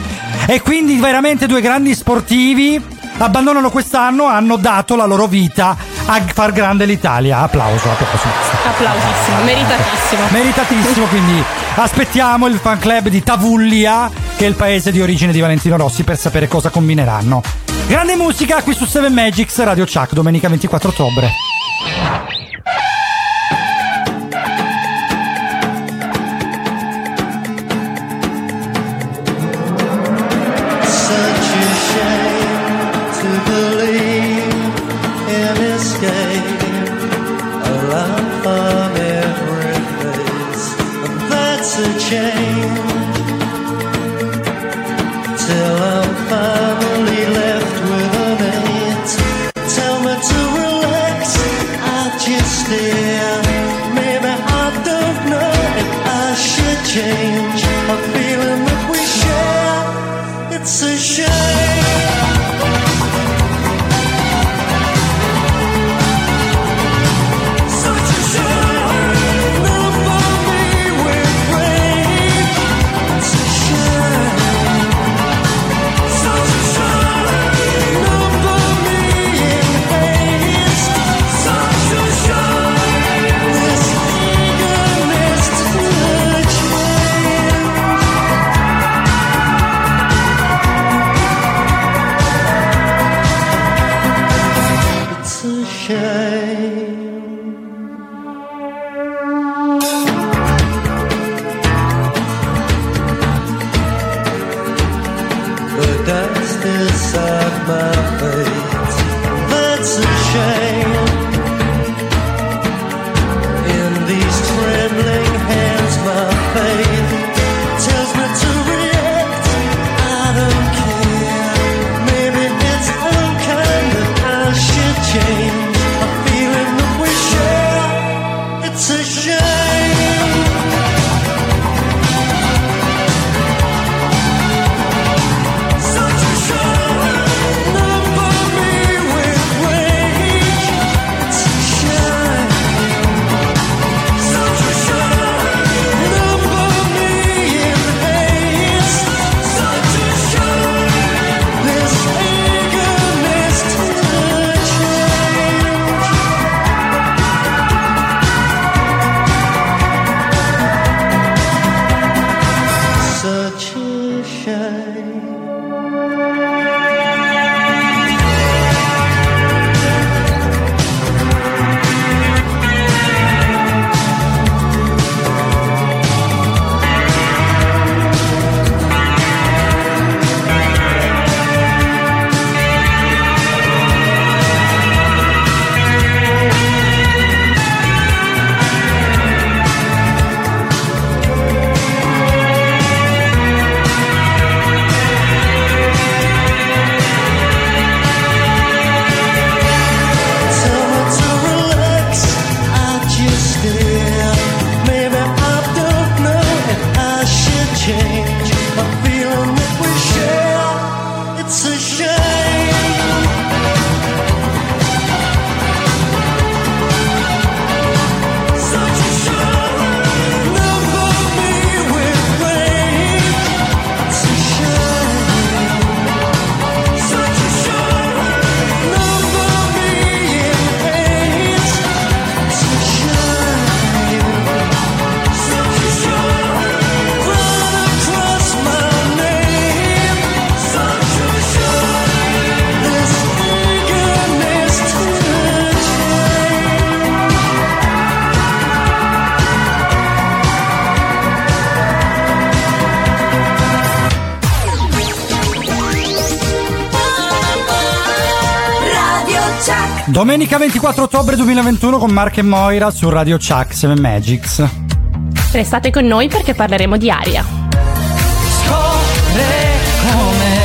E quindi veramente due grandi sportivi abbandonano quest'anno, hanno dato la loro vita a far grande l'Italia. Applauso, applauso. applausissimo meritatissimo Meritatissimo, quindi aspettiamo il fan club di Tavullia, che è il paese di origine di Valentino Rossi, per sapere cosa combineranno. Grande musica qui su 7 Magics, Radio Chuck, domenica 24 ottobre. Domenica 24 ottobre 2021 con Mark e Moira su Radio Chuck 7 Magics. Restate con noi perché parleremo di aria. Scopre come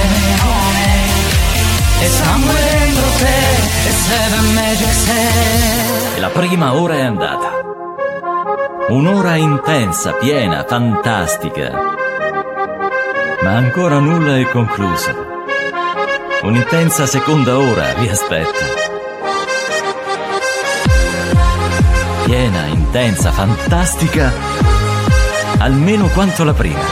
E sangue dentro te E Seven Magic sei E la prima ora è andata. Un'ora intensa, piena, fantastica. Ma ancora nulla è concluso. Un'intensa seconda ora vi aspetta. Piena, intensa, fantastica, almeno quanto la prima.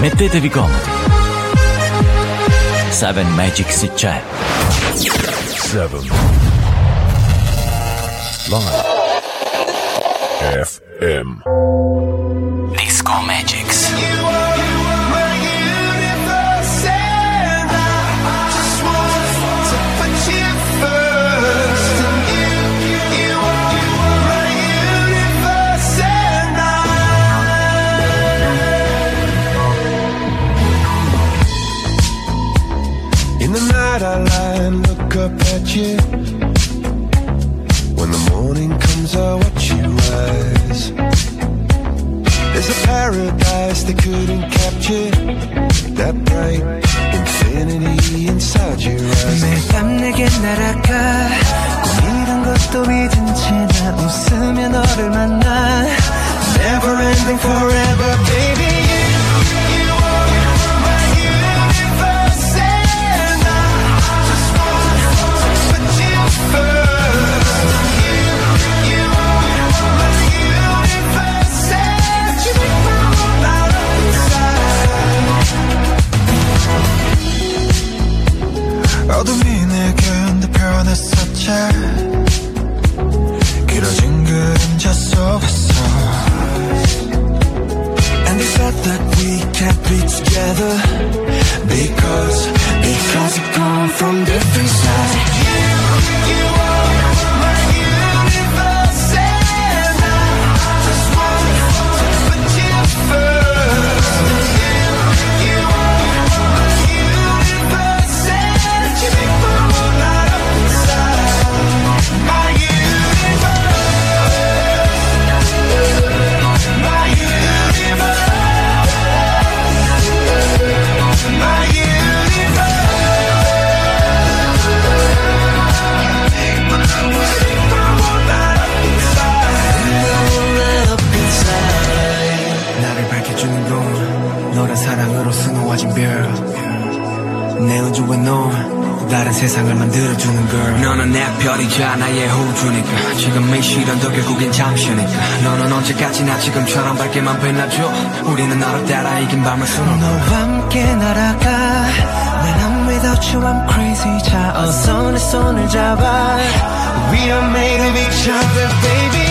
Mettetevi comodi. Seven Magics c'è. Seven. Live. FM. Capture. That bright infinity inside your eyes. 매일 밤 내게 날아가 꿈이란 것도 잊은 채나 웃으며 너를 만나 Never ending forever baby 세상을 만들어주는 걸 너는 내 별이자 나의 호주니까. 지금 이 시련도 결국엔 잠시니까. 너는 언제까지나 지금처럼 밝게만 빛나줘. 우리는 너를 따라 이긴 밤을 수놓아 너와 함께 날아가. When I'm without you I'm crazy. 자 어서 내 손을 잡아. We are made of each other baby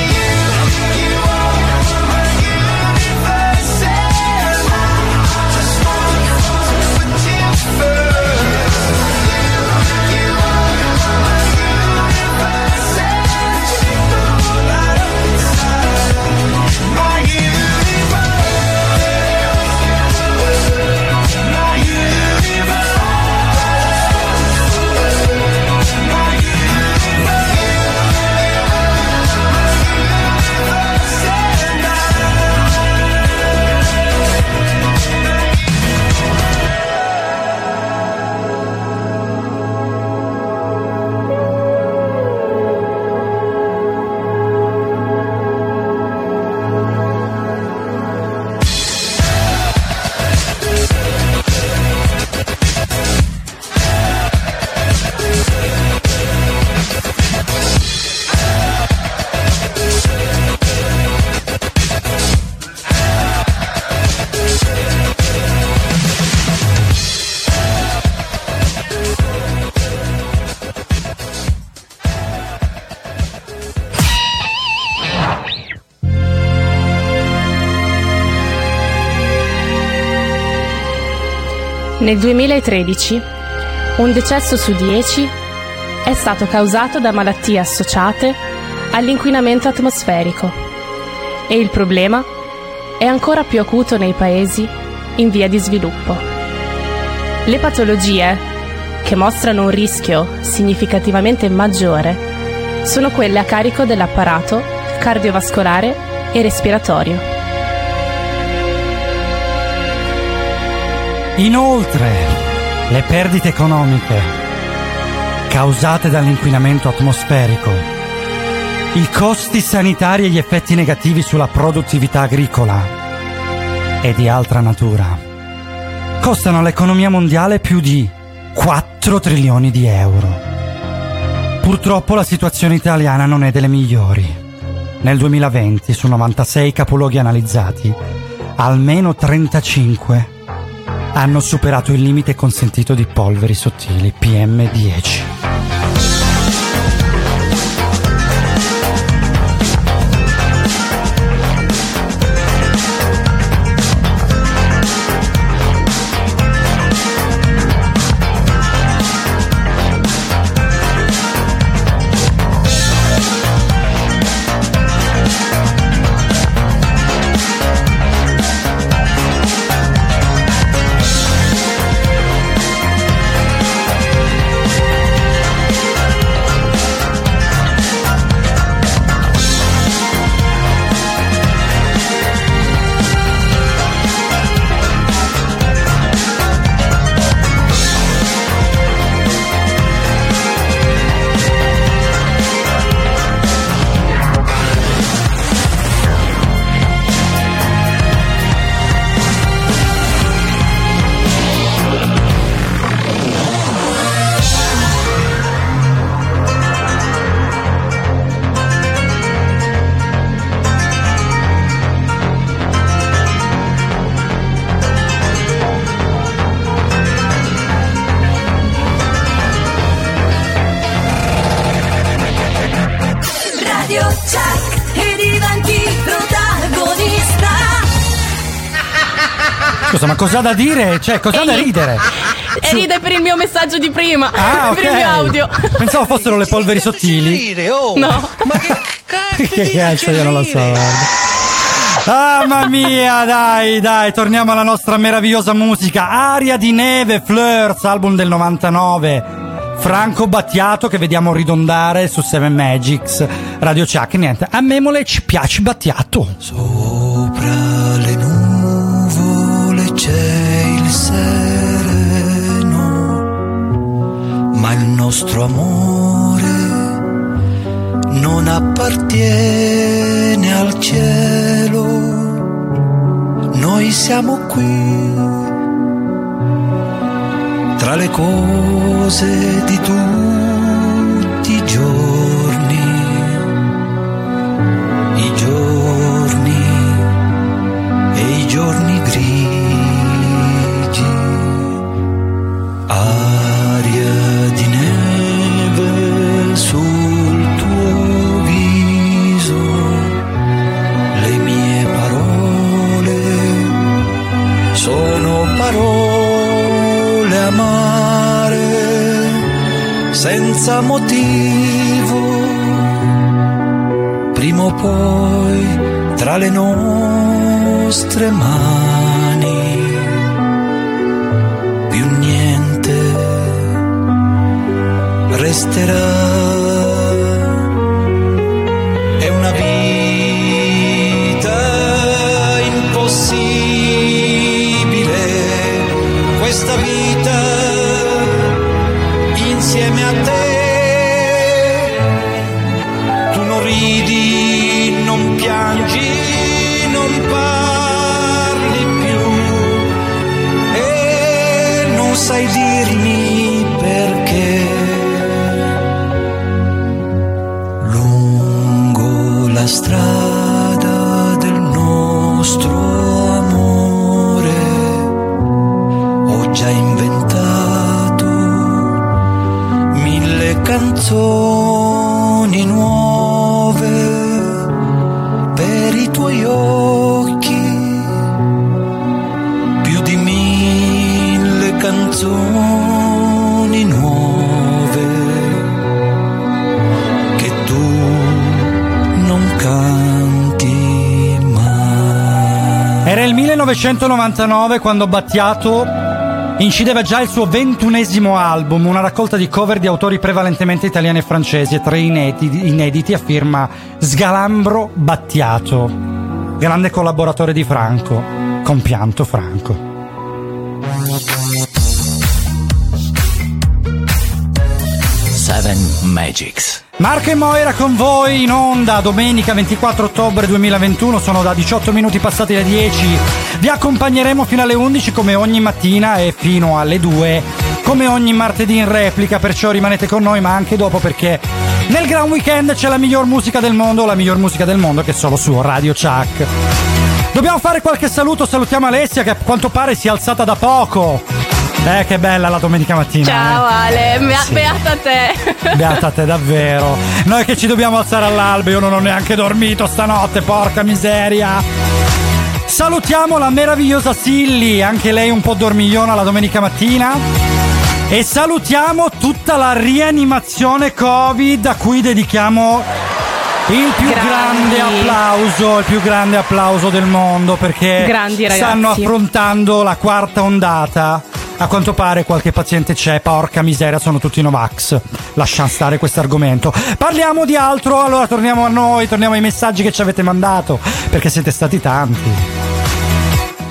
Nel 2013 un decesso su 10 è stato causato da malattie associate all'inquinamento atmosferico e il problema è ancora più acuto nei paesi in via di sviluppo. Le patologie che mostrano un rischio significativamente maggiore sono quelle a carico dell'apparato cardiovascolare e respiratorio. Inoltre, le perdite economiche causate dall'inquinamento atmosferico, i costi sanitari e gli effetti negativi sulla produttività agricola e di altra natura costano all'economia mondiale più di 4 trilioni di euro. Purtroppo la situazione italiana non è delle migliori. Nel 2020, su 96 capoluoghi analizzati, almeno 35 hanno superato il limite consentito di polveri sottili PM10. Cosa da dire? Cioè, cosa ha da ridere? E ride per il mio messaggio di prima, Ah, per il mio audio. Pensavo fossero le polveri sottili. No. che cazzo, io non lo so. guarda. Ah, mamma mia, dai, dai, torniamo alla nostra meravigliosa musica. Aria di neve, Flirts, album del 99. Franco Battiato che vediamo ridondare su Seven Magics, Radio Chuck, niente, a Memole ci piace Battiato. Sopra sereno, ma il nostro amore non appartiene al cielo. Noi siamo qui tra le cose di tutti amare senza motivo. Prima o poi tra le nostre mani più niente resterà. Questa vita insieme a te tu non ridi, non piangi, non parli più e non sai dirmi perché. Lungo la strada del nostro canzoni nuove per i tuoi occhi, più di mille canzoni nuove che tu non canti mai. Era il 1999 quando Battiato incideva già il suo ventunesimo album, una raccolta di cover di autori prevalentemente italiani e francesi e tre inediti, inediti a firma Sgalambro Battiato, grande collaboratore di Franco, compianto Franco. Seven Magics. Marco e Moira con voi in onda domenica 24 ottobre 2021, sono da 18 minuti passati le 10. Vi accompagneremo fino alle 11 come ogni mattina e fino alle 2 come ogni martedì in replica, perciò rimanete con noi ma anche dopo perché nel Gran Weekend c'è la miglior musica del mondo, la miglior musica del mondo che è solo su Radio Chuck. Dobbiamo fare qualche saluto, salutiamo Alessia che a quanto pare si è alzata da poco. Eh, che bella la domenica mattina. Ciao Ale, mea- Sì. beata te. eh. Beata te davvero. Noi che ci dobbiamo alzare all'alba, io non ho neanche dormito stanotte, porca miseria. Salutiamo la meravigliosa Silly, anche lei un po' dormigliona la domenica mattina. E salutiamo tutta la rianimazione Covid a cui dedichiamo il più Grandi. grande applauso, il più grande applauso del mondo perché stanno affrontando la quarta ondata. A quanto pare qualche paziente c'è, porca miseria, sono tutti Novax. Lasciamo stare questo argomento. Parliamo di altro, allora torniamo a noi, torniamo ai messaggi che ci avete mandato, perché siete stati tanti.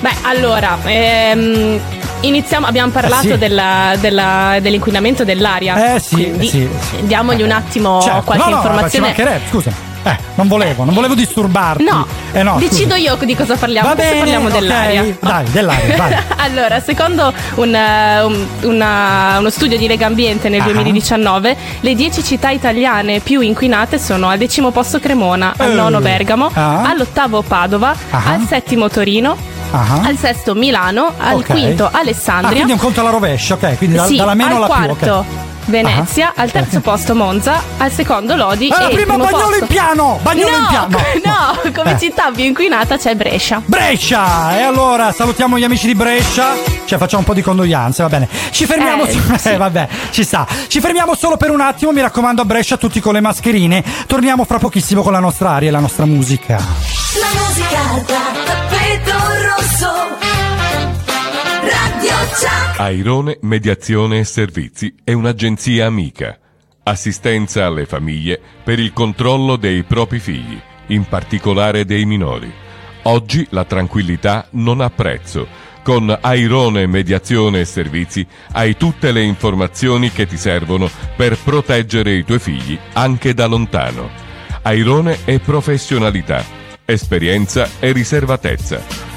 Beh, allora, ehm, iniziamo. Abbiamo parlato Eh sì. della- della- dell'inquinamento dell'aria. Eh sì, Quindi sì, diamogli un attimo Certo, qualche no, no, informazione. mancherebbe, scusa. Eh, non volevo, non volevo disturbarti. No, eh no decido scusa. io di cosa parliamo. Va bene, parliamo ok. dell'aria. Dai, dell'aria, vai. allora, secondo un, eh, un- una- uno studio di Lega Ambiente nel Ah. 2019, le 10 città italiane più inquinate sono al decimo posto Cremona, al Eh. nono Bergamo, Ah. all'ottavo Padova, Ah. al settimo Torino, Ah. al sesto Milano, al Ok. quinto Ah, Alessandria. quindi è un conto alla rovescia, ok? Quindi da- Sì, dalla meno al alla più, quarto Venezia, al terzo posto Monza, al secondo Lodi Alla e il prima primo Bagnolo posto- in piano! Bagnolo no, in piano! No, come Eh. città più inquinata c'è Brescia. Brescia! E allora salutiamo gli amici di Brescia. Cioè, facciamo un po' di condoglianze, va bene. Ci fermiamo. Eh, su- sì. eh, vabbè, ci sta. Ci fermiamo solo per un attimo. Mi raccomando, a Brescia, tutti con le mascherine. Torniamo fra pochissimo con la nostra aria e la nostra musica. La musica da tappeto rosso. Airone Mediazione e Servizi è un'agenzia amica. Assistenza alle famiglie per il controllo dei propri figli, in particolare dei minori. Oggi la tranquillità non ha prezzo. Con Airone Mediazione e Servizi hai tutte le informazioni che ti servono per proteggere i tuoi figli anche da lontano. Airone è professionalità, esperienza e riservatezza.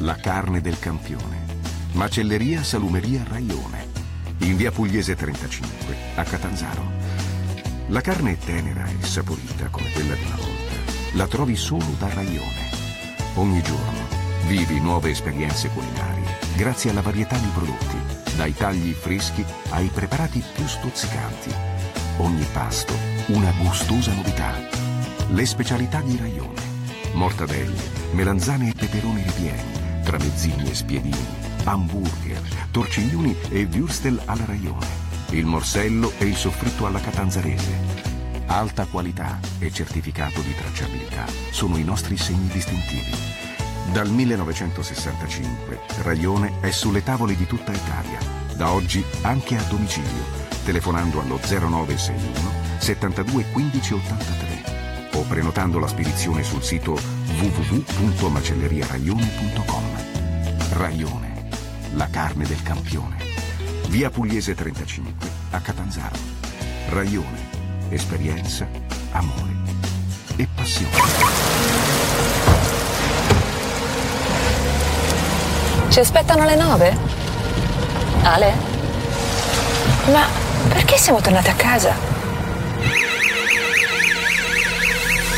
la carne del campione. Macelleria Salumeria Raione. In via Pugliese 35, a Catanzaro. La carne è tenera e saporita come quella di una volta. La trovi solo da Raione. Ogni giorno vivi nuove esperienze culinarie grazie alla varietà di prodotti, dai tagli freschi ai preparati più stuzzicanti. Ogni pasto una gustosa novità. Le specialità di Raione. Mortadelle, melanzane e peperoni ripieni, tramezzini e spiedini, hamburger, torciglioni e würstel alla Raione. Il morsello e il soffritto alla catanzarese. Alta qualità e certificato di tracciabilità sono i nostri segni distintivi. Dal 1965 Raione è sulle tavole di tutta Italia, da oggi anche a domicilio, telefonando allo 0961 72 15 83 o prenotando la spedizione sul sito www.macelleriaraione.com. Raione, la carne del campione. Via Pugliese 35, a Catanzaro. Raione, esperienza, amore e passione. Ci aspettano alle nove? Ale? Ma perché siamo tornati a casa?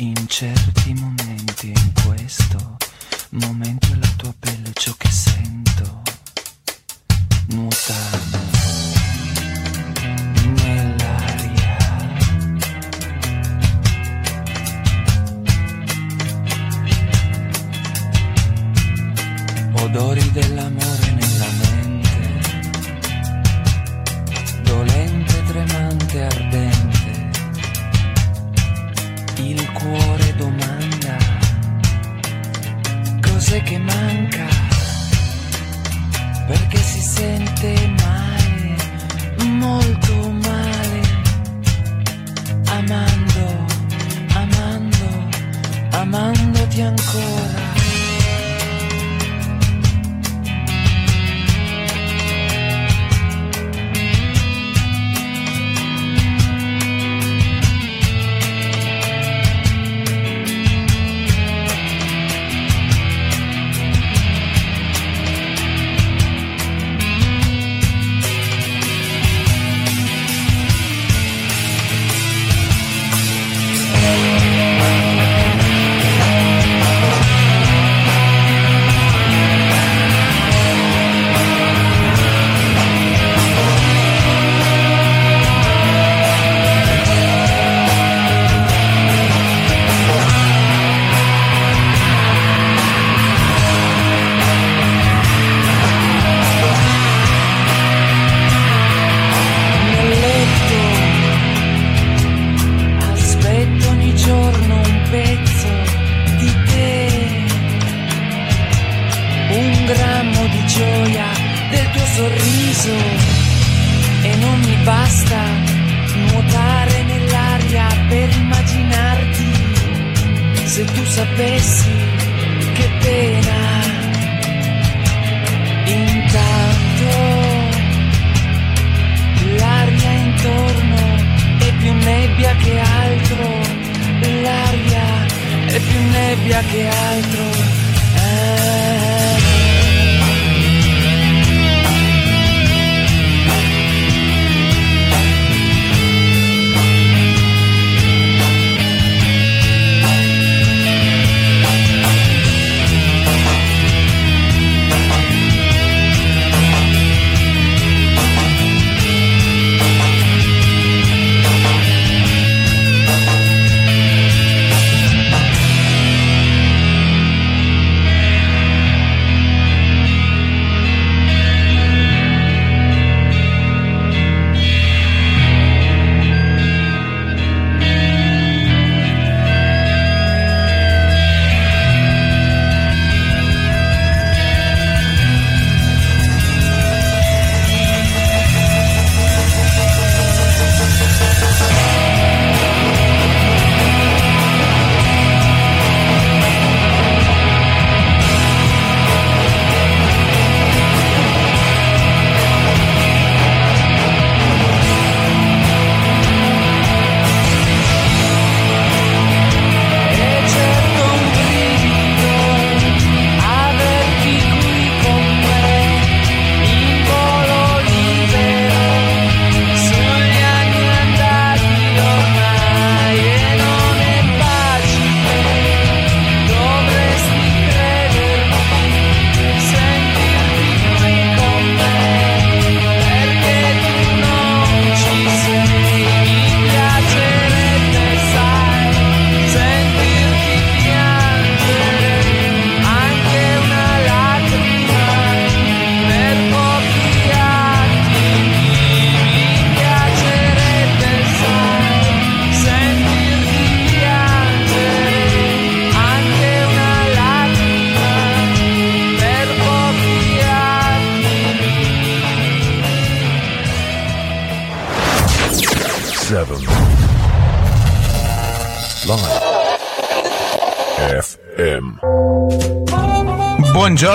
In certi momenti in questo momento è la tua pelle ciò che sento nuotando nell'aria. Odori dell'amore Bianco.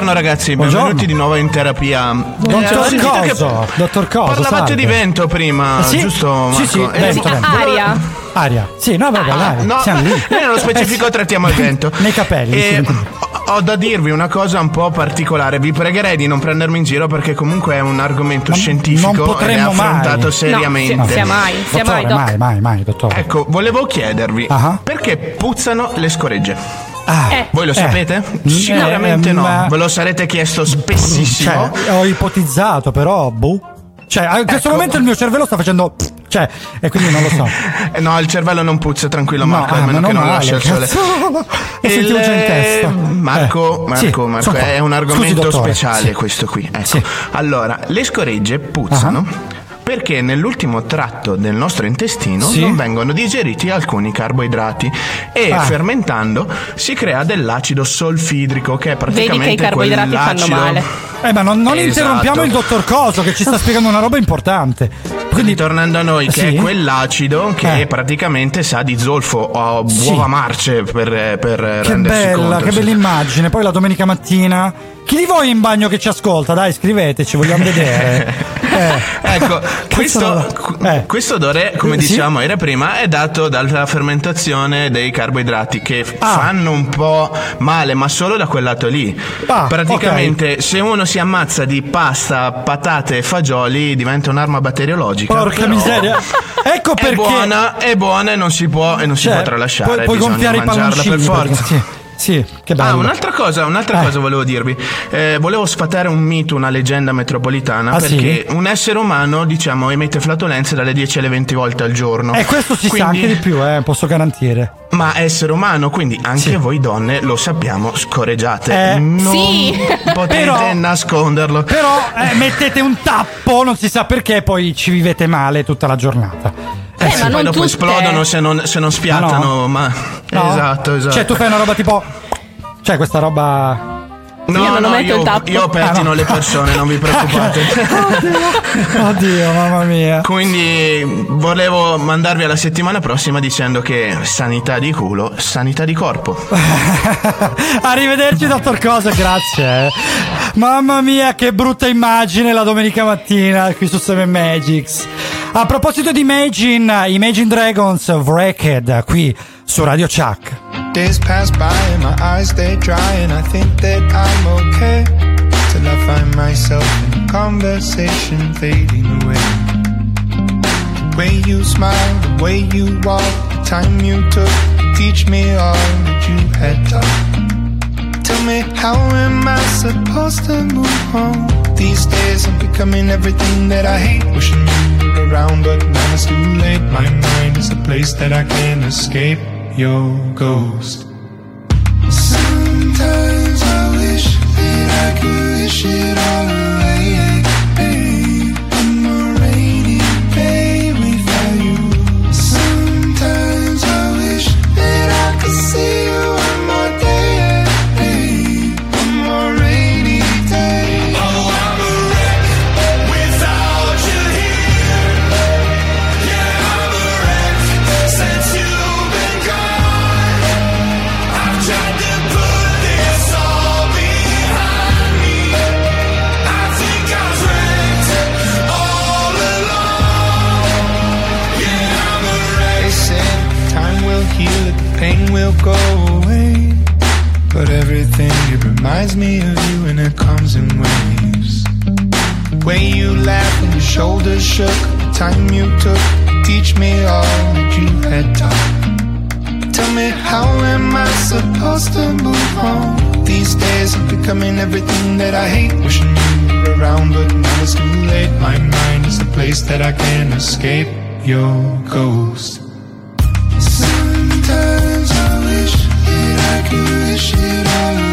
Buongiorno ragazzi, Buongiorno. benvenuti di nuovo in terapia. Dottor che Coso, dottor Coso, Parlavate salve. di vento prima, Eh sì, giusto Marco? Sì, sì, Eh, vento, vento. Aria. Aria. Sì, no, vabbè, l'aria. No, Siamo lì. noi nello specifico Eh, trattiamo il vento. Nei capelli. E sì. ho da dirvi una cosa un po' particolare. Vi pregherei di non prendermi in giro perché comunque è un argomento scientifico non ed è potremmo affrontato mai. seriamente. No, sì, sia mai, sia mai, Dottore, mai, mai, mai, dottore. Ecco, volevo chiedervi Ah. perché puzzano le scoregge? Ah, Eh. Voi lo Eh. sapete? Mm, Sicuramente eh, no. ma- Ve lo sarete chiesto spessissimo. Cioè, ho ipotizzato, però, boh. Cioè, in questo Ecco. momento il mio cervello sta facendo. Cioè, e quindi non lo so. Eh, No, il cervello non puzza, tranquillo No, Marco, ah, almeno meno che non male, lascia il sole. Il- sentito già in testa. Marco, Eh, Marco, sì, Marco, sono qua. è un Scusi, argomento dottore, speciale sì. questo qui. Ecco. Sì. Allora, le scoregge puzzano. Ah. Perché nell'ultimo tratto del nostro intestino Sì. non vengono digeriti alcuni carboidrati e Ah. fermentando si crea dell'acido solfidrico che è Vedi praticamente che i carboidrati fanno quell'acido- male. Eh, ma non, non Esatto. interrompiamo il dottor Coso che ci sta spiegando una roba importante. Quindi tornando a noi, che Sì. è quell'acido che Eh. praticamente sa di zolfo o Sì. uova marce per, per Che rendersi bella, conto. che bella immagine. Poi la domenica mattina. Chi di voi è in bagno che ci ascolta? Dai, scriveteci, vogliamo vedere. Eh. Ecco, questo, Eh. questo odore, come Eh, sì. dicevamo era prima, è dato dalla fermentazione dei carboidrati che Ah. fanno un po' male, ma solo da quel lato lì. Ah, Praticamente, se uno si ammazza di pasta, patate e fagioli, diventa un'arma batteriologica. Porca miseria. Ecco È perché. buona, è buona e non si può e non si Cioè, può tralasciare. Puoi, puoi gonfiare i mangiarla palloncini. per forza. perché- Sì, sì, che bello. Ah, un'altra cosa, un'altra Eh. cosa volevo dirvi. Eh, volevo sfatare un mito, una leggenda metropolitana. Ah, perché sì? un essere umano, diciamo, emette flatulenze dalle 10 alle 20 volte al giorno. E questo si sa Quindi- anche di più, eh, posso garantire. Ma essere umano, quindi anche voi donne lo sappiamo, scoreggiate. Eh, non Sì. potete Però- nasconderlo. Però eh, mettete un tappo, non si sa perché, poi ci vivete male tutta la giornata. Eh, Sì, ma poi non dopo tutte. esplodono se non, se non spiattano. Ma No? esatto, esatto. Cioè, tu fai una roba tipo. Cioè, questa roba. No, Io non no, metto io, il tappo. io pettino Ah, no. le persone, non vi preoccupate. Oddio, mamma mia. Quindi volevo mandarvi alla settimana prossima dicendo che sanità di culo, sanità di corpo. Arrivederci, dottor Cosa, grazie. eh. Mamma mia, che brutta immagine la domenica mattina qui su 7 Magics. A proposito di Imagine, eh, Imagine Dragons Wrecked eh, qui su Radio Chuck. Days pass by and my eyes stay dry and I think that I'm okay till I find myself in conversation fading away. The way you smile, the way you walk, the time you took to teach me all that you had taught. Tell me how am I supposed to move on? These days I'm becoming everything that I hate. Wishing you were around, but now it's too late. My mind is a place that I can't escape your ghost. Sometimes I wish that I could wish it all away. Reminds me of you and it comes in waves. The way you laughed and your shoulders shook, the time you took to teach me all that you had taught. Tell me, how am I supposed to move on? These days I'm becoming everything that I hate. Wishing you were around, but now it's too late. My mind is a place that I can't escape. Your ghost. Sometimes I wish that I could wish it all away.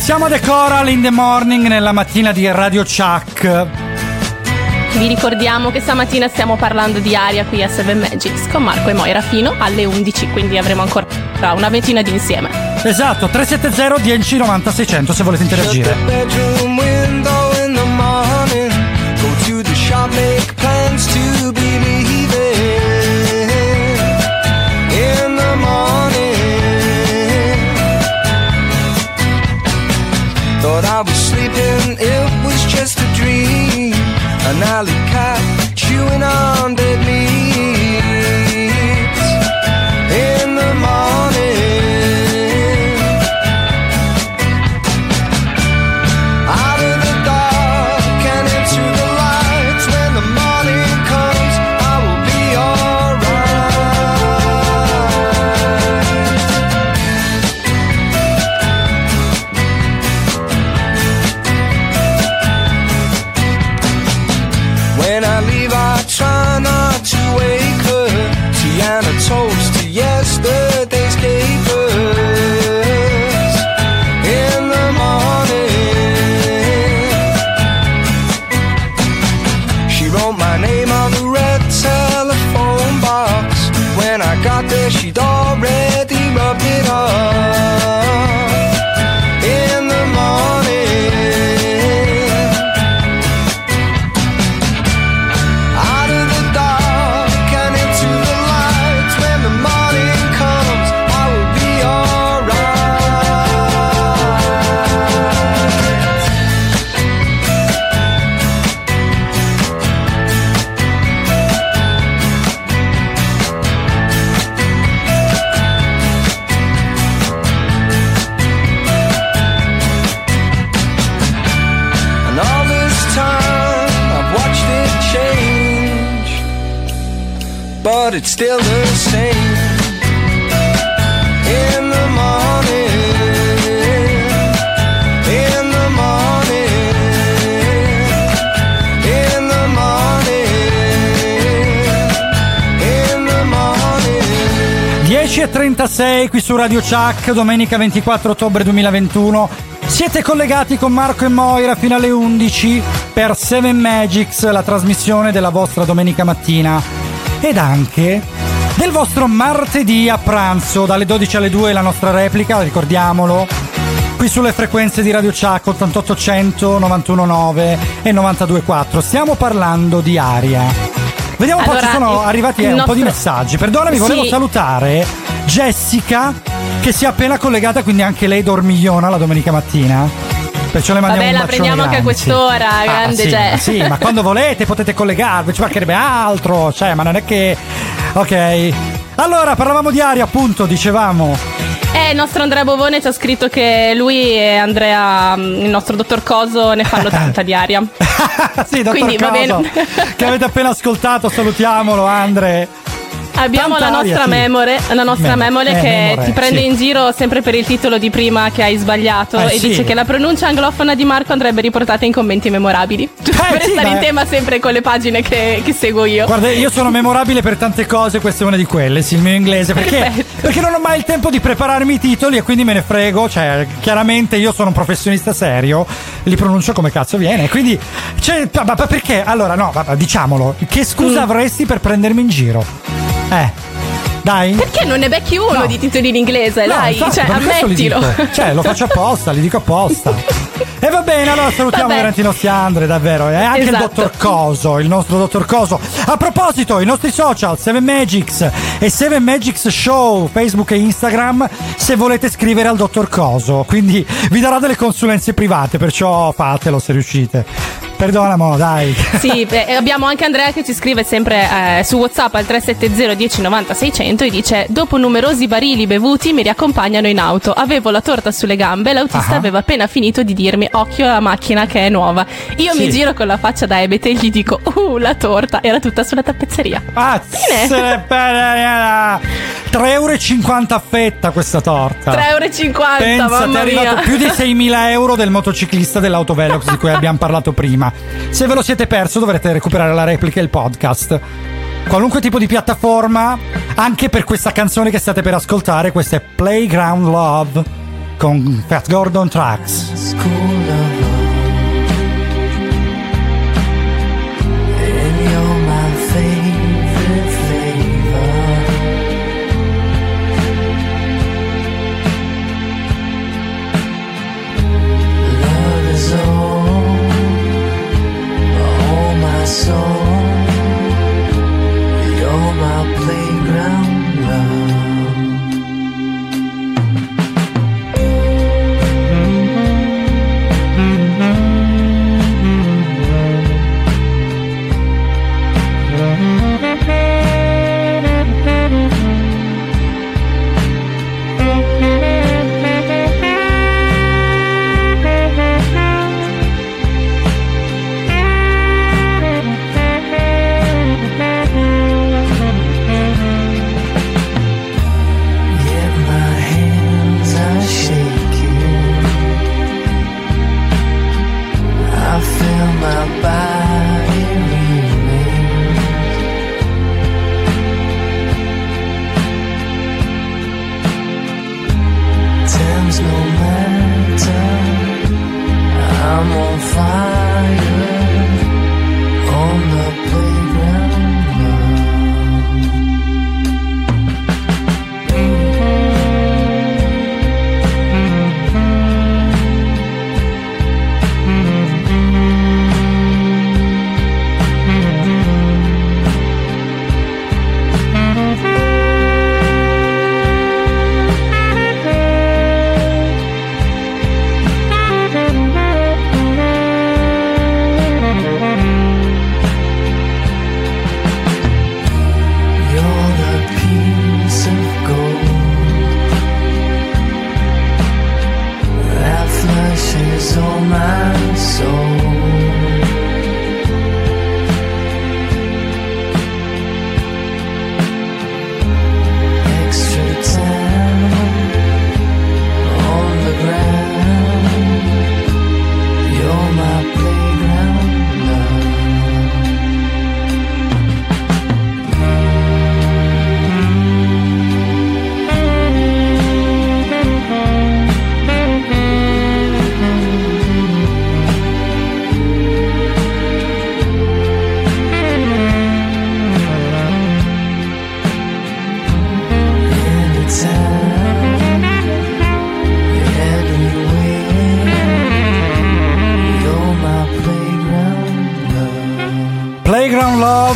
Passiamo a The Coral in the Morning nella mattina di Radio Chuck. Vi ricordiamo che stamattina stiamo parlando di aria qui a Seven Magics con Marco e Moira fino alle 11, quindi avremo ancora una ventina di insieme. Esatto, 370 10 90 600 se volete interagire. An alley cat chewing on 9.36 qui su Radio Chuck, domenica 24 ottobre 2021. Siete collegati con Marco e Moira fino alle 11 per Seven Magics, la trasmissione della vostra domenica mattina ed anche del vostro martedì a pranzo, dalle 12 alle 2 la nostra replica, ricordiamolo, qui sulle frequenze di Radio Chuck 8800, 919 e 924. Stiamo parlando di aria. Vediamo un allora, po', ci sono arrivati eh, un po' di messaggi. Perdonami, sì. volevo salutare Jessica, che si è appena collegata, quindi anche lei dormigliona la domenica mattina. Perciò le mandiamo Vabbè, la prendiamo anche a grande, sì. quest'ora, Ah, grande sì, Jess. Sì, ma quando volete potete collegarvi, ci mancherebbe altro. Cioè, ma non è che. Ok. Allora, parlavamo di aria, appunto, dicevamo. Eh, il nostro Andrea Bovone ci ha scritto che lui e Andrea, mm, il nostro dottor Coso, ne fanno tanta di aria. sì, dottor Quindi va Coso, bene. che avete appena ascoltato, salutiamolo, Andre. Abbiamo la nostra memore, la nostra Memore, eh, che memore, ti prende sì. in giro sempre per il titolo di prima che hai sbagliato Eh, e sì. dice che la pronuncia anglofona di Marco andrebbe riportata in commenti memorabili. Giusto per Eh, sì, stare in tema sempre con le pagine che, che seguo io. Guarda, io sono memorabile per tante cose, questa è una di quelle, sì, il mio inglese, perché, perché non ho mai il tempo di prepararmi i titoli e quindi me ne frego, cioè, chiaramente io sono un professionista serio, li pronuncio come cazzo viene, quindi, cioè, ma- perché? Allora, no, diciamolo, che scusa Mm. avresti per prendermi in giro? Eh. Dai. Perché non ne becchi uno No. di titoli in inglese? No, Dai, infatti, cioè, ammettilo. Cioè, lo faccio apposta, li dico apposta. E va bene, allora salutiamo Vabbè. Valentino Siandre, davvero. E anche il Esatto. dottor Coso, il nostro dottor Coso. A proposito, i nostri social, 7 Magics e 7 Magics Show, Facebook e Instagram, se volete scrivere al dottor Coso. Quindi vi darà delle consulenze private, perciò fatelo se riuscite. Perdonamo, dai. Sì, beh, abbiamo anche Andrea che ci scrive sempre eh, su WhatsApp al 370 1090 600 e dice: Dopo numerosi barili bevuti mi riaccompagnano in auto. Avevo la torta sulle gambe, l'autista Ah. aveva appena finito di dirmi: Occhio alla macchina che è nuova. Io Sì. mi giro con la faccia da ebete e gli dico: Uh, la torta era tutta sulla tappezzeria. Pazzere, 3,50 euro a fetta questa torta. 3,50 euro, Pensa, ti è mamma arrivato più di 6.000 euro del motociclista dell'autovelox di cui abbiamo parlato prima. Se ve lo siete perso dovrete recuperare la replica e il podcast. Qualunque tipo di piattaforma, anche per questa canzone che state per ascoltare, questa è Playground Love con Fat Gordon Tracks. And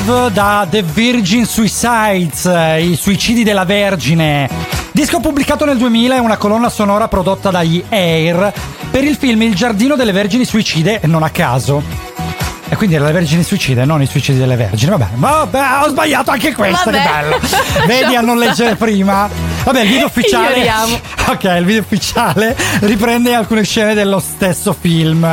Love da The Virgin Suicides, eh, i suicidi della Vergine. Disco pubblicato nel 2000 è una colonna sonora prodotta dagli Air per il film Il giardino delle vergini suicide, non a caso. E quindi era le vergini suicide, non i suicidi delle vergini. Vabbè, vabbè, ho sbagliato anche questa, Vabbè. che bello. Vedi a non leggere prima. Vabbè, il video ufficiale. Ignoriamo. Ok, il video ufficiale riprende alcune scene dello stesso film.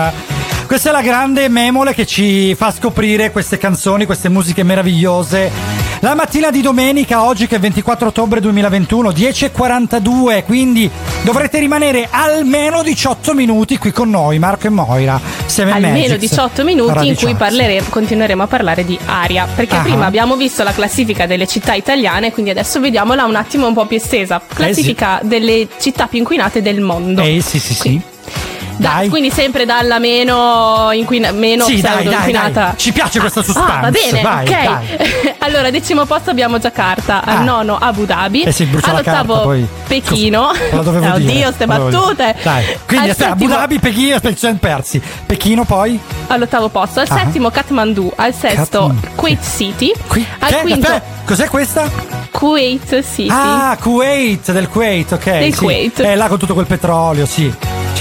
Questa è la grande memole che ci fa scoprire queste canzoni, queste musiche meravigliose. La mattina di domenica, oggi che è 24 ottobre 2021, 10.42, quindi dovrete rimanere almeno 18 minuti qui con noi, Marco e Moira. Almeno Magics, 18 minuti in cui parleremo, continueremo a parlare di aria. Perché Ah. prima abbiamo visto la classifica delle città italiane, quindi adesso vediamola un attimo un po' più estesa. Classifica delle città più inquinate del mondo. Eh sì, sì, sì. Da- Dai. quindi sempre dalla meno, inquina- meno Sì, dai, dai, inquinata. dai. Ci piace questa suspense. Ah, va bene, vai, ok. allora, decimo posto abbiamo Giacarta, al Ah. nono Abu Dhabi, Eh sì, all'ottavo carta, poi. Pechino. Scusa, la dire. Oddio, ste battute. Dai. Quindi Al aspetta, Abu settimo- Dhabi, Pechino, siamo persi. Pechino poi? all'ottavo posto, al Ah. settimo Kathmandu, al sesto. Kuwait City, al Che? quinto Aspetta, cos'è questa? Kuwait City. Ah, Kuwait, del Kuwait, ok. Del sì. Kuwait. Eh, là con tutto quel petrolio, sì.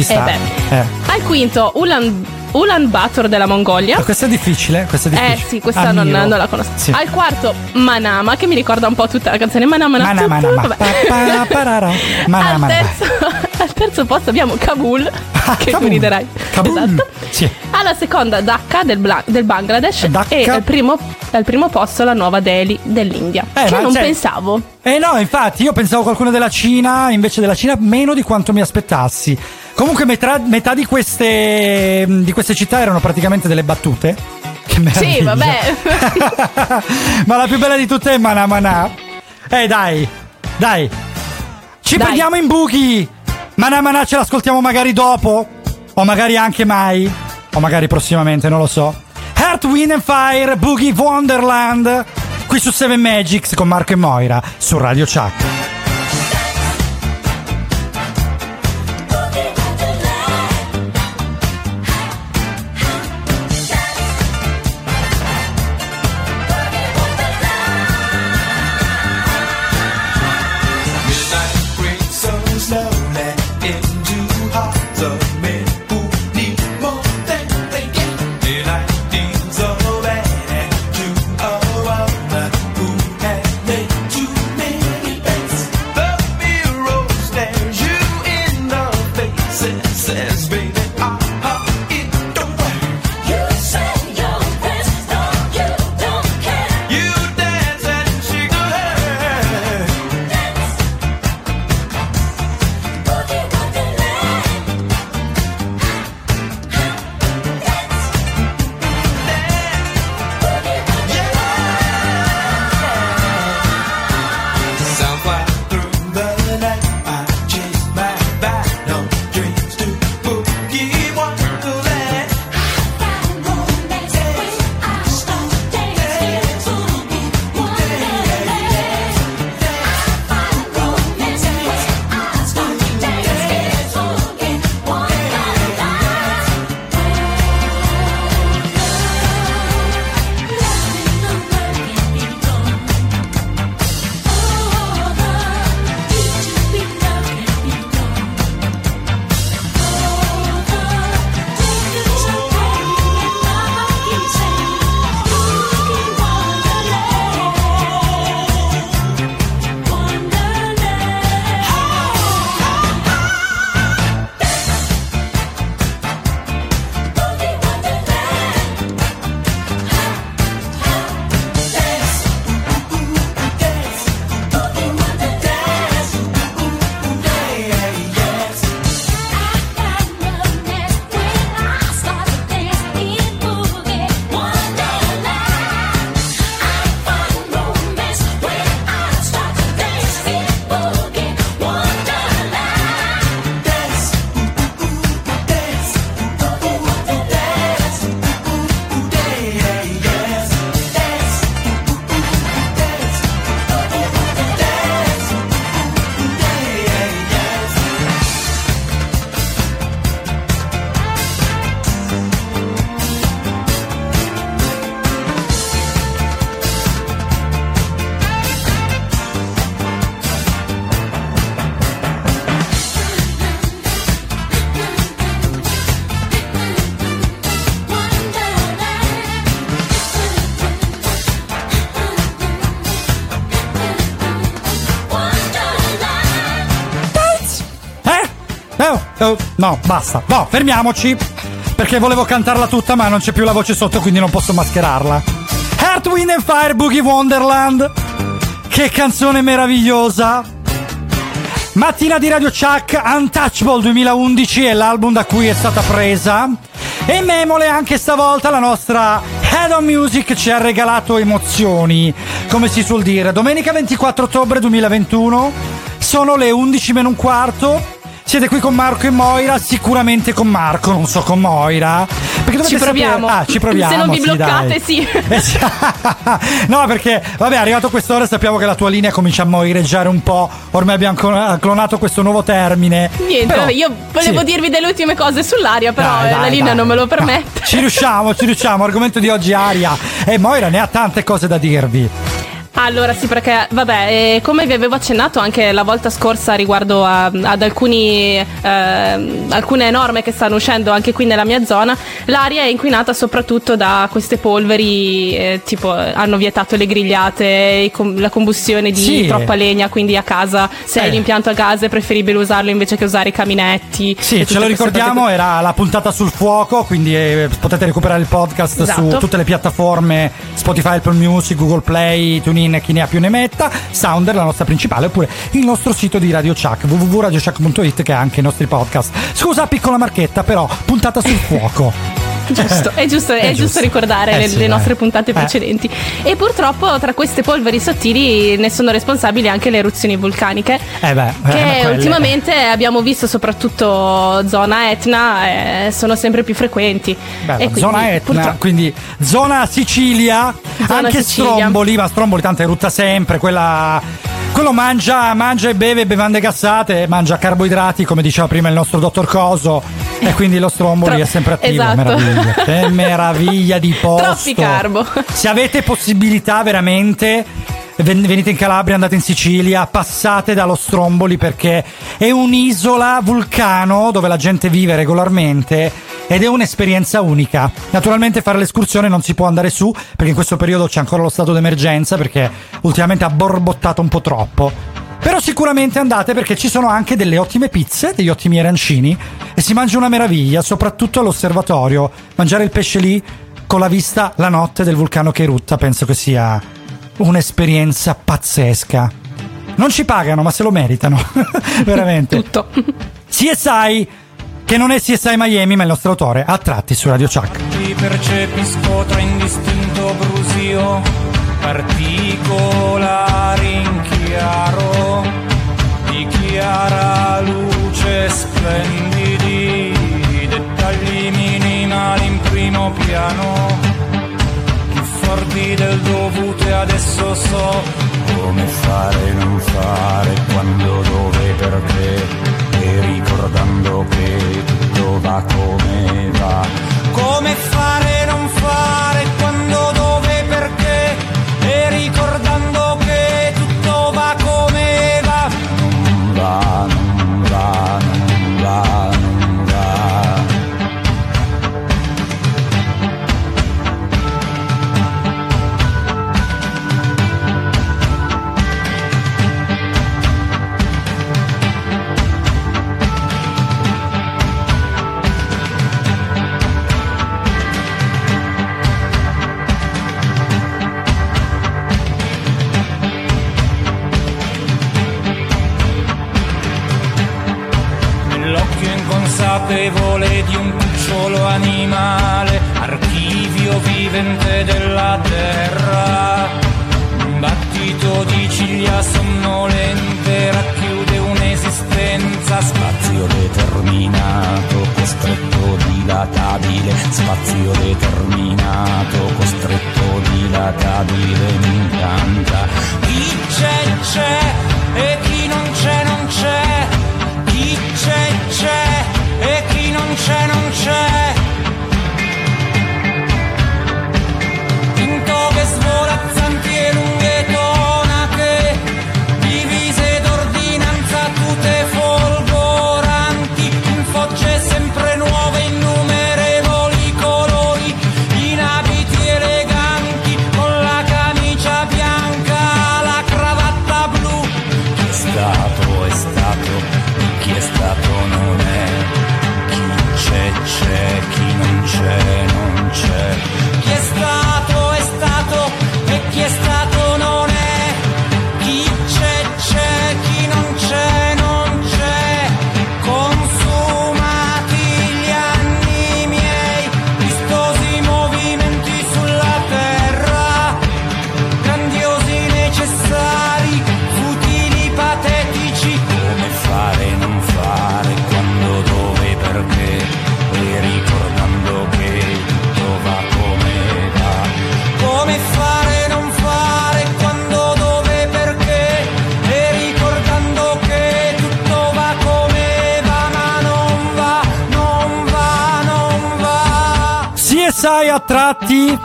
Ci sta. beh. Eh. Al quinto Ulan, Ulan Bator della Mongolia. Ma questa è difficile, questa è Eh difficile. sì, questa non, non la conosco. Sì. Al quarto Manama, che mi ricorda un po' tutta la canzone Manama. Mana, mana, ma. Vabbè. Pa, pa, parara. Mana, al, terzo, al terzo posto abbiamo Kabul, che tu Kabul. riderai. Kabul. Esatto. Sì. Alla seconda Dhaka del, Bla- del Bangladesh e al primo, al primo posto la nuova Delhi dell'India. Eh, che non cioè- pensavo. Eh no, infatti, io pensavo qualcuno della Cina, invece della Cina meno di quanto mi aspettassi. Comunque metà, metà di, queste, di queste città erano praticamente delle battute. Che meraviglia. Sì, vabbè. Ma la più bella di tutte è Mana Mana. Eh dai, dai. Ci Dai. prendiamo in buchi. Mana Mana ce l'ascoltiamo magari dopo. O magari anche mai. O magari prossimamente, non lo so. Earth, Wind and Fire, Boogie Wonderland. Qui su 7 Magics con Marco e Moira su Radio Chuck. No, basta. No, fermiamoci. Perché volevo cantarla tutta, ma non c'è più la voce sotto, quindi non posso mascherarla. Earth, Wind and Fire, Boogie Wonderland. Che canzone meravigliosa. Mattina di Radio Chuck, Untouchable 2011 è l'album da cui è stata presa. E Memole anche stavolta la nostra Head on Music ci ha regalato emozioni, come si suol dire. Domenica 24 ottobre 2021, sono le 11 meno un quarto. Siete qui con Marco e Moira, sicuramente con Marco, non so con Moira. Perché Ci proviamo. sapere- Ah, ci proviamo. Se non vi sì, bloccate, sì. Eh, no, perché, vabbè, arrivato quest'ora sappiamo che la tua linea comincia a moireggiare un po'. Ormai abbiamo clon- clonato questo nuovo termine. Niente, Però- vabbè, io volevo sì. dirvi delle ultime cose sull'aria, però Dai, eh, dai, la linea dai. non me lo permette. Ci riusciamo, ci riusciamo. Argomento di oggi Aria. E Moira ne ha tante cose da dirvi. Allora sì, perché vabbè, eh, come vi avevo accennato anche la volta scorsa riguardo a- ad alcuni, ehm, alcune norme che stanno uscendo anche qui nella mia zona, l'aria è inquinata soprattutto da queste polveri, eh, tipo hanno vietato le grigliate, com- la combustione di Sì. troppa legna, quindi a casa, se Eh. hai l'impianto a gas è preferibile usarlo invece che usare i caminetti. Sì, ce lo ricordiamo, cose era la puntata sul fuoco, quindi eh, potete recuperare il podcast su Esatto. tutte le piattaforme Spotify, Apple Music, Google Play, TuneIn, chi ne ha più ne metta, Sounder la nostra principale, oppure il nostro sito di Radio Chuck, www.radiochuck.it che ha anche i nostri podcast. Scusa, piccola marchetta, però puntata sul fuoco. Giusto, è giusto, è giusto ricordare Eh le, sì, le nostre puntate Eh. precedenti. E purtroppo tra queste polveri sottili ne sono responsabili anche le eruzioni vulcaniche. Eh beh, eh, Che quelle- ultimamente abbiamo visto soprattutto zona Etna eh, sono sempre più frequenti. Quindi, zona Etna, purtroppo- quindi zona Sicilia, Zona anche Sicilia. Stromboli, ma Stromboli tanto erutta sempre, quella... Quello mangia, mangia e beve bevande gassate, mangia carboidrati, come diceva prima il nostro dottor Coso, e quindi lo Stromboli Tro- è sempre attivo. esatto. Meraviglia. Che meraviglia di posto. Troppi carbo. Se avete possibilità veramente ven- venite in Calabria, andate in Sicilia, passate dallo Stromboli perché è un'isola vulcano dove la gente vive regolarmente ed è un'esperienza unica. Naturalmente fare l'escursione non si può andare su perché in questo periodo c'è ancora lo stato d'emergenza perché ultimamente ha borbottato un po' troppo. Però sicuramente andate perché ci sono anche delle ottime pizze, degli ottimi arancini e si mangia una meraviglia, soprattutto all'osservatorio. Mangiare il pesce lì con la vista la notte del vulcano che erutta penso che sia un'esperienza pazzesca. Non ci pagano, ma se lo meritano. Veramente. Tutto. CSI, che non è CSI Miami, ma il nostro autore, a tratti su Radio Chuck. Ti percepisco tra indistinto brusio, particolari in chiaro, di chiara luce splendidi, dettagli minimali in primo piano, più forti del dovuto e adesso so come fare non fare, quando, dove, perché, e ricordando che tutto va come va. Come fare non fare, quando, dove, perché, e ricordando che tutto va come va. Non va, non inconsapevole di un cucciolo animale, archivio vivente della terra. Un battito di ciglia sonnolente racchiude un'esistenza, spazio determinato, costretto, dilatabile, spazio determinato, costretto, dilatabile, mi incanta. Chi c'è c'è e chi non c'è non c'è, chi c'è c'è non c'è non c'è. Sai a tratti,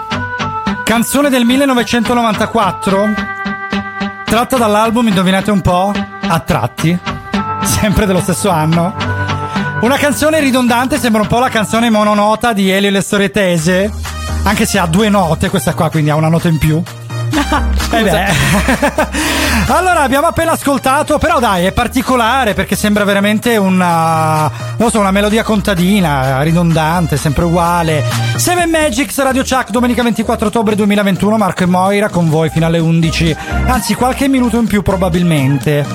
canzone del 1994, tratta dall'album, indovinate un po', a tratti, sempre dello stesso anno. Una canzone ridondante, sembra un po' la canzone mononota di Elio e le storie tese, anche se ha due note questa qua, quindi ha una nota in più. Eh allora abbiamo appena ascoltato, però dai, è particolare perché sembra veramente una, non so, una melodia contadina, ridondante, sempre uguale. Seven Magics Radio Chuck, domenica 24 ottobre 2021, Marco e Moira con voi fino alle 11, anzi qualche minuto in più probabilmente.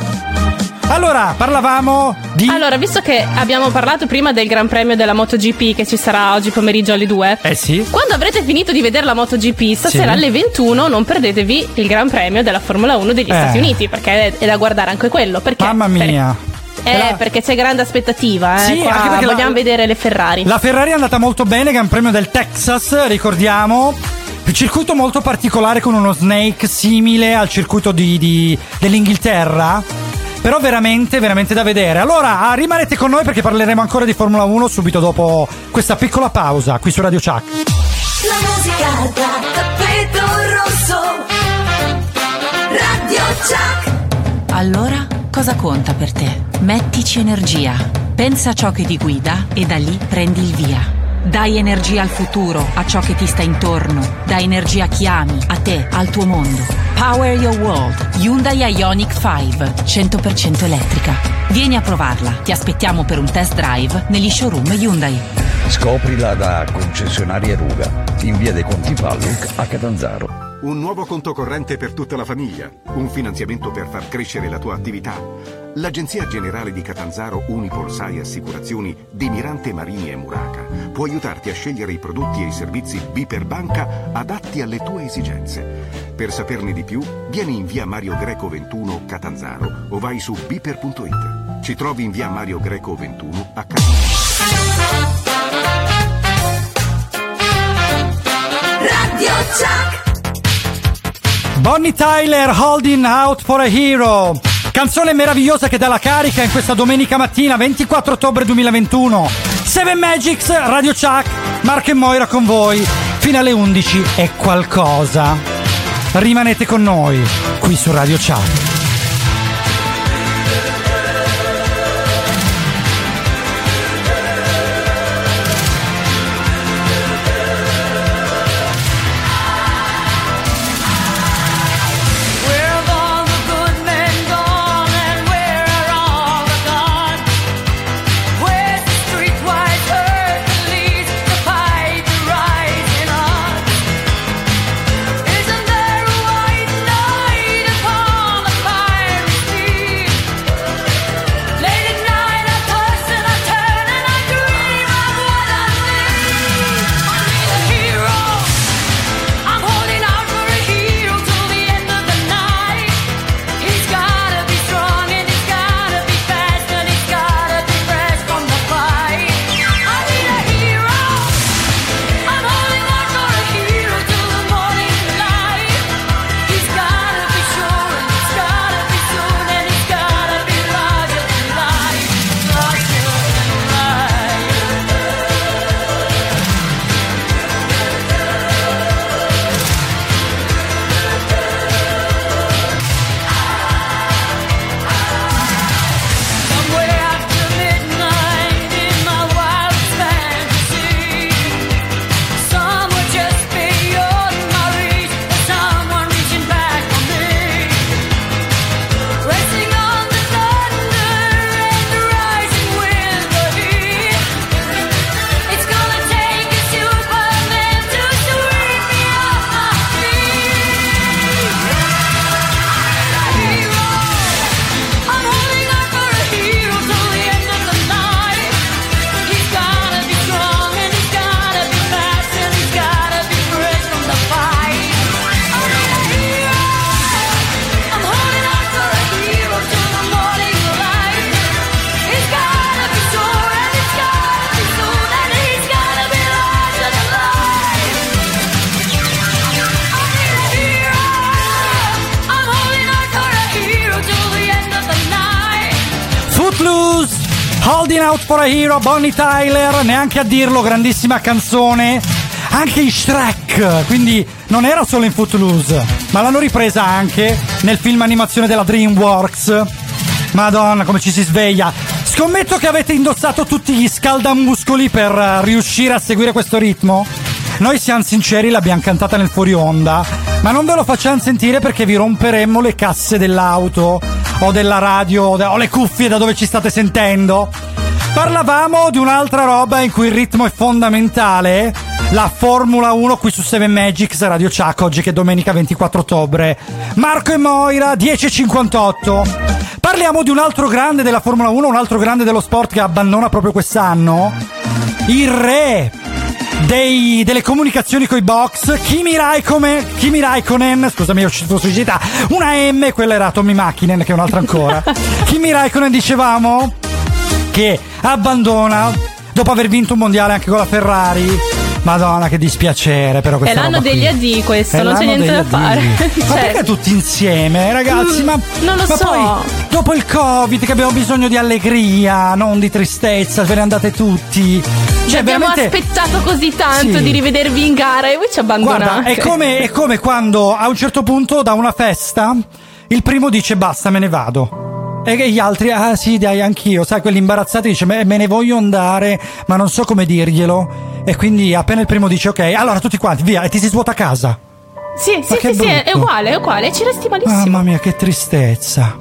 Allora, parlavamo di... Allora, visto che abbiamo parlato prima del Gran Premio della MotoGP che ci sarà oggi pomeriggio alle 2, Eh sì. quando avrete finito di vedere la MotoGP, stasera Sì. alle 21 non perdetevi il Gran Premio della Formula 1 degli Eh. Stati Uniti, perché è, da guardare anche quello. Perché, Mamma mia. Per- eh, perché c'è grande aspettativa, eh. Sì, Qua anche perché la- vogliamo vedere le Ferrari. La Ferrari è andata molto bene, Gran Premio del Texas, ricordiamo. Un circuito molto particolare con uno snake simile al circuito di- di- dell'Inghilterra. Però veramente, veramente da vedere. Allora, ah, rimanete con noi perché parleremo ancora di Formula 1 subito dopo questa piccola pausa qui su Radio Chuck. La musica da tappeto rosso. Radio Chuck. Allora, cosa conta per te? Mettici energia. Pensa a ciò che ti guida e da lì prendi il via. Dai energia al futuro, a ciò che ti sta intorno. Dai energia a chi ami, a te, al tuo mondo. Power your world. Hyundai Ioniq 5, 100% elettrica. Vieni a provarla. Ti aspettiamo per un test drive negli showroom Hyundai. Scoprila da concessionarie Ruga, in via dei Conti Palluc a Catanzaro. Un nuovo conto corrente per tutta la famiglia, un finanziamento per far crescere la tua attività. L'Agenzia Generale di Catanzaro Unipol Sai Assicurazioni di Mirante Marini e Muraca può aiutarti a scegliere i prodotti e i servizi B per banca adatti alle tue esigenze. Per saperne di più, vieni in via Mario Greco 21 Catanzaro o vai su biper.it. Ci trovi in via Mario Greco 21 a Catanzaro. Radio Chuck. Bonnie Tyler, Holding Out for a Hero. Canzone meravigliosa che dà la carica in questa domenica mattina, 24 ottobre 2021. Seven Magics, Radio Chuck, Marco e Moira con voi. Fino alle 11 è qualcosa. Rimanete con noi, qui su Radio Chuck. Hero, Bonnie Tyler, neanche a dirlo, grandissima canzone. anche in Shrek, quindi non era solo in Footloose, ma l'hanno ripresa anche nel film animazione della DreamWorks. Madonna, come ci si sveglia. Scommetto che avete indossato tutti gli scaldamuscoli per eh, riuscire a seguire questo ritmo. Noi siamo sinceri, l'abbiamo cantata nel fuori onda, ma non ve lo facciamo sentire perché vi romperemmo le casse dell'auto o della radio o le cuffie da dove ci state sentendo. Parlavamo di un'altra roba in cui il ritmo è fondamentale, la Formula 1 qui su 7 Magics Radio Chuck oggi che è domenica 24 ottobre. Marco e Moira 10.58. Parliamo di un altro grande della Formula 1, un altro grande dello sport che abbandona proprio quest'anno. Il re dei- delle comunicazioni coi box, Kimi Raikkonen, Kimi Raikkonen, scusami, ho uscito su città, una M, quella era Tommy Macchinen, che è un'altra ancora. Kimi Raikkonen, dicevamo, che abbandona dopo aver vinto un mondiale anche con la Ferrari. Madonna, che dispiacere, però È questa l'anno roba qui. degli addii questo, È non c'è l'anno niente da fare. addii. Ma Cioè, perché tutti insieme, ragazzi? Mm, ma non lo ma so. poi, dopo il Covid, che abbiamo bisogno di allegria, non di tristezza, ve ne andate tutti. ci Cioè, abbiamo veramente. aspettato così tanto Sì. di rivedervi in gara e voi ci abbandonate. Guarda, è come, è come quando a un certo punto da una festa il primo dice basta, me ne vado. E che gli altri, ah sì, dai, anch'io, sai, quelli imbarazzati dice me, me ne voglio andare, ma non so come dirglielo. E quindi appena il primo dice ok, allora tutti quanti, via, e ti si svuota casa. Sì, Ma sì, sì, sì, è uguale, è uguale, ci resti malissimo. Mamma mia, che tristezza.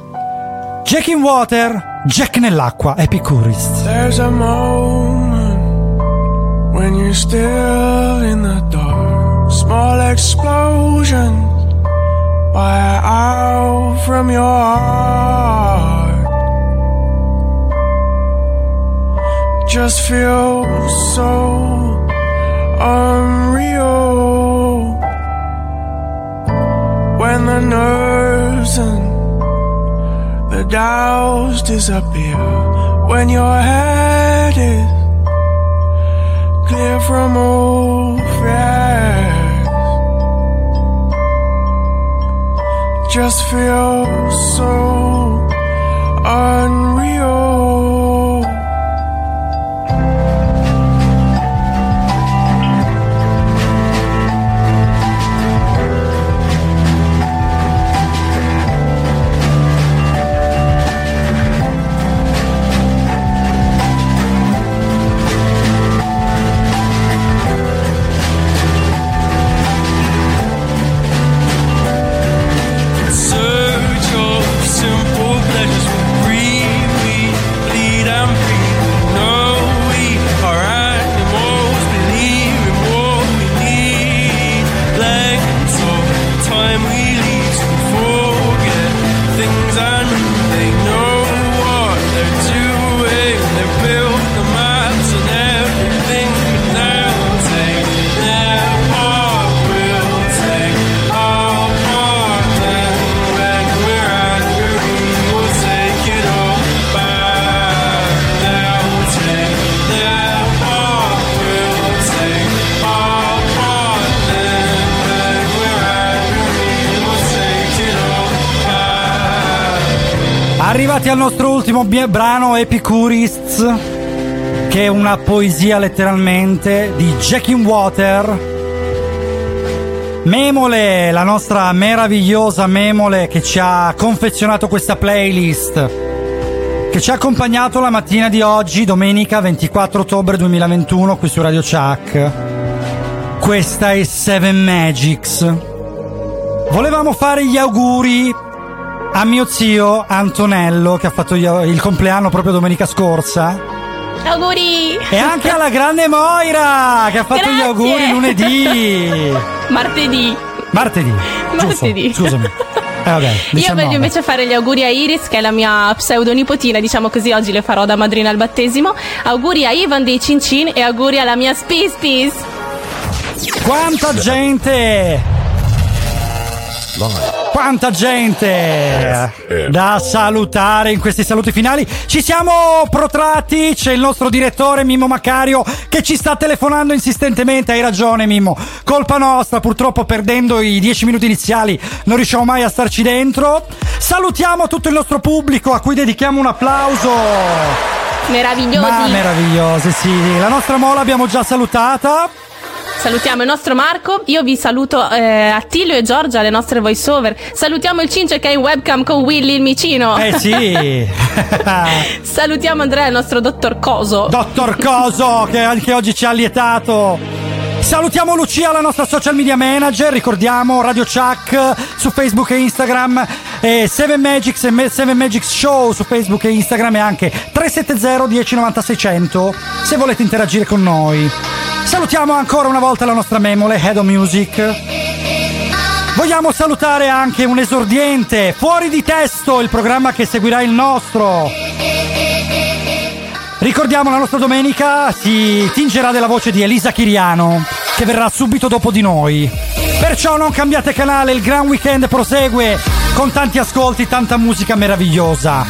Jack in water, Jack nell'acqua, Epicurist. There's a moment when you're still in the dark. Small explosion fire out from your heart. Just feels so unreal when the nerves and the doubts disappear when your head is clear from all fears. Just feels so unreal. Brano Epicurists, che è una poesia letteralmente di Jack in Water. Memole, la nostra meravigliosa Memole che ci ha confezionato questa playlist, che ci ha accompagnato la mattina di oggi, domenica 24 ottobre 2021, qui su Radio Chuck. Questa è Seven Magics. Volevamo fare gli auguri a mio zio Antonello che ha fatto gli- il compleanno proprio domenica scorsa Auguri! e anche alla grande Moira che ha fatto gli Grazie. auguri lunedì Martedì. martedì giusto? Martedì. scusami eh vabbè Io 19. voglio invece fare gli auguri a Iris, che è la mia pseudonipotina, diciamo così, oggi le farò da madrina al battesimo. Auguri a Ivan dei Cincin e auguri alla mia Spis Spis. quanta gente Quanta gente da salutare in questi saluti finali. Ci siamo protratti. C'è il nostro direttore Mimmo Maccario che ci sta telefonando insistentemente. Hai ragione, Mimmo. Colpa nostra, purtroppo perdendo i dieci minuti iniziali non riusciamo mai a starci dentro. Salutiamo tutto il nostro pubblico a cui dedichiamo un applauso. Meravigliosi. Ma meravigliosi, sì. La nostra mola abbiamo già salutata. Salutiamo il nostro Marco, io vi saluto eh, Attilio e Giorgia, le nostre voice over. Salutiamo il Cince che è in webcam con Willy il micino. Eh sì. Salutiamo Andrea, il nostro dottor Coso. Dottor Coso, che anche oggi ci ha allietato. Salutiamo Lucia, la nostra social media manager. Ricordiamo Radio Chuck su Facebook e Instagram. E 7 Magics e 7 Magics Show su Facebook e Instagram. E anche 370 1090 600 se volete interagire con noi. Salutiamo ancora una volta la nostra memole, Head of Music. Vogliamo salutare anche un esordiente, Fuori di Testo, il programma che seguirà il nostro. Ricordiamo la nostra domenica si tingerà della voce di Elisa Chiriano, che verrà subito dopo di noi. Perciò non cambiate canale, il gran weekend prosegue con tanti ascolti, tanta musica meravigliosa.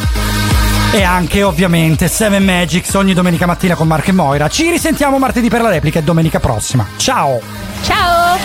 E anche ovviamente 7 Magics ogni domenica mattina con Marco e Moira. Ci risentiamo martedì per la replica e domenica prossima. Ciao! Ciao!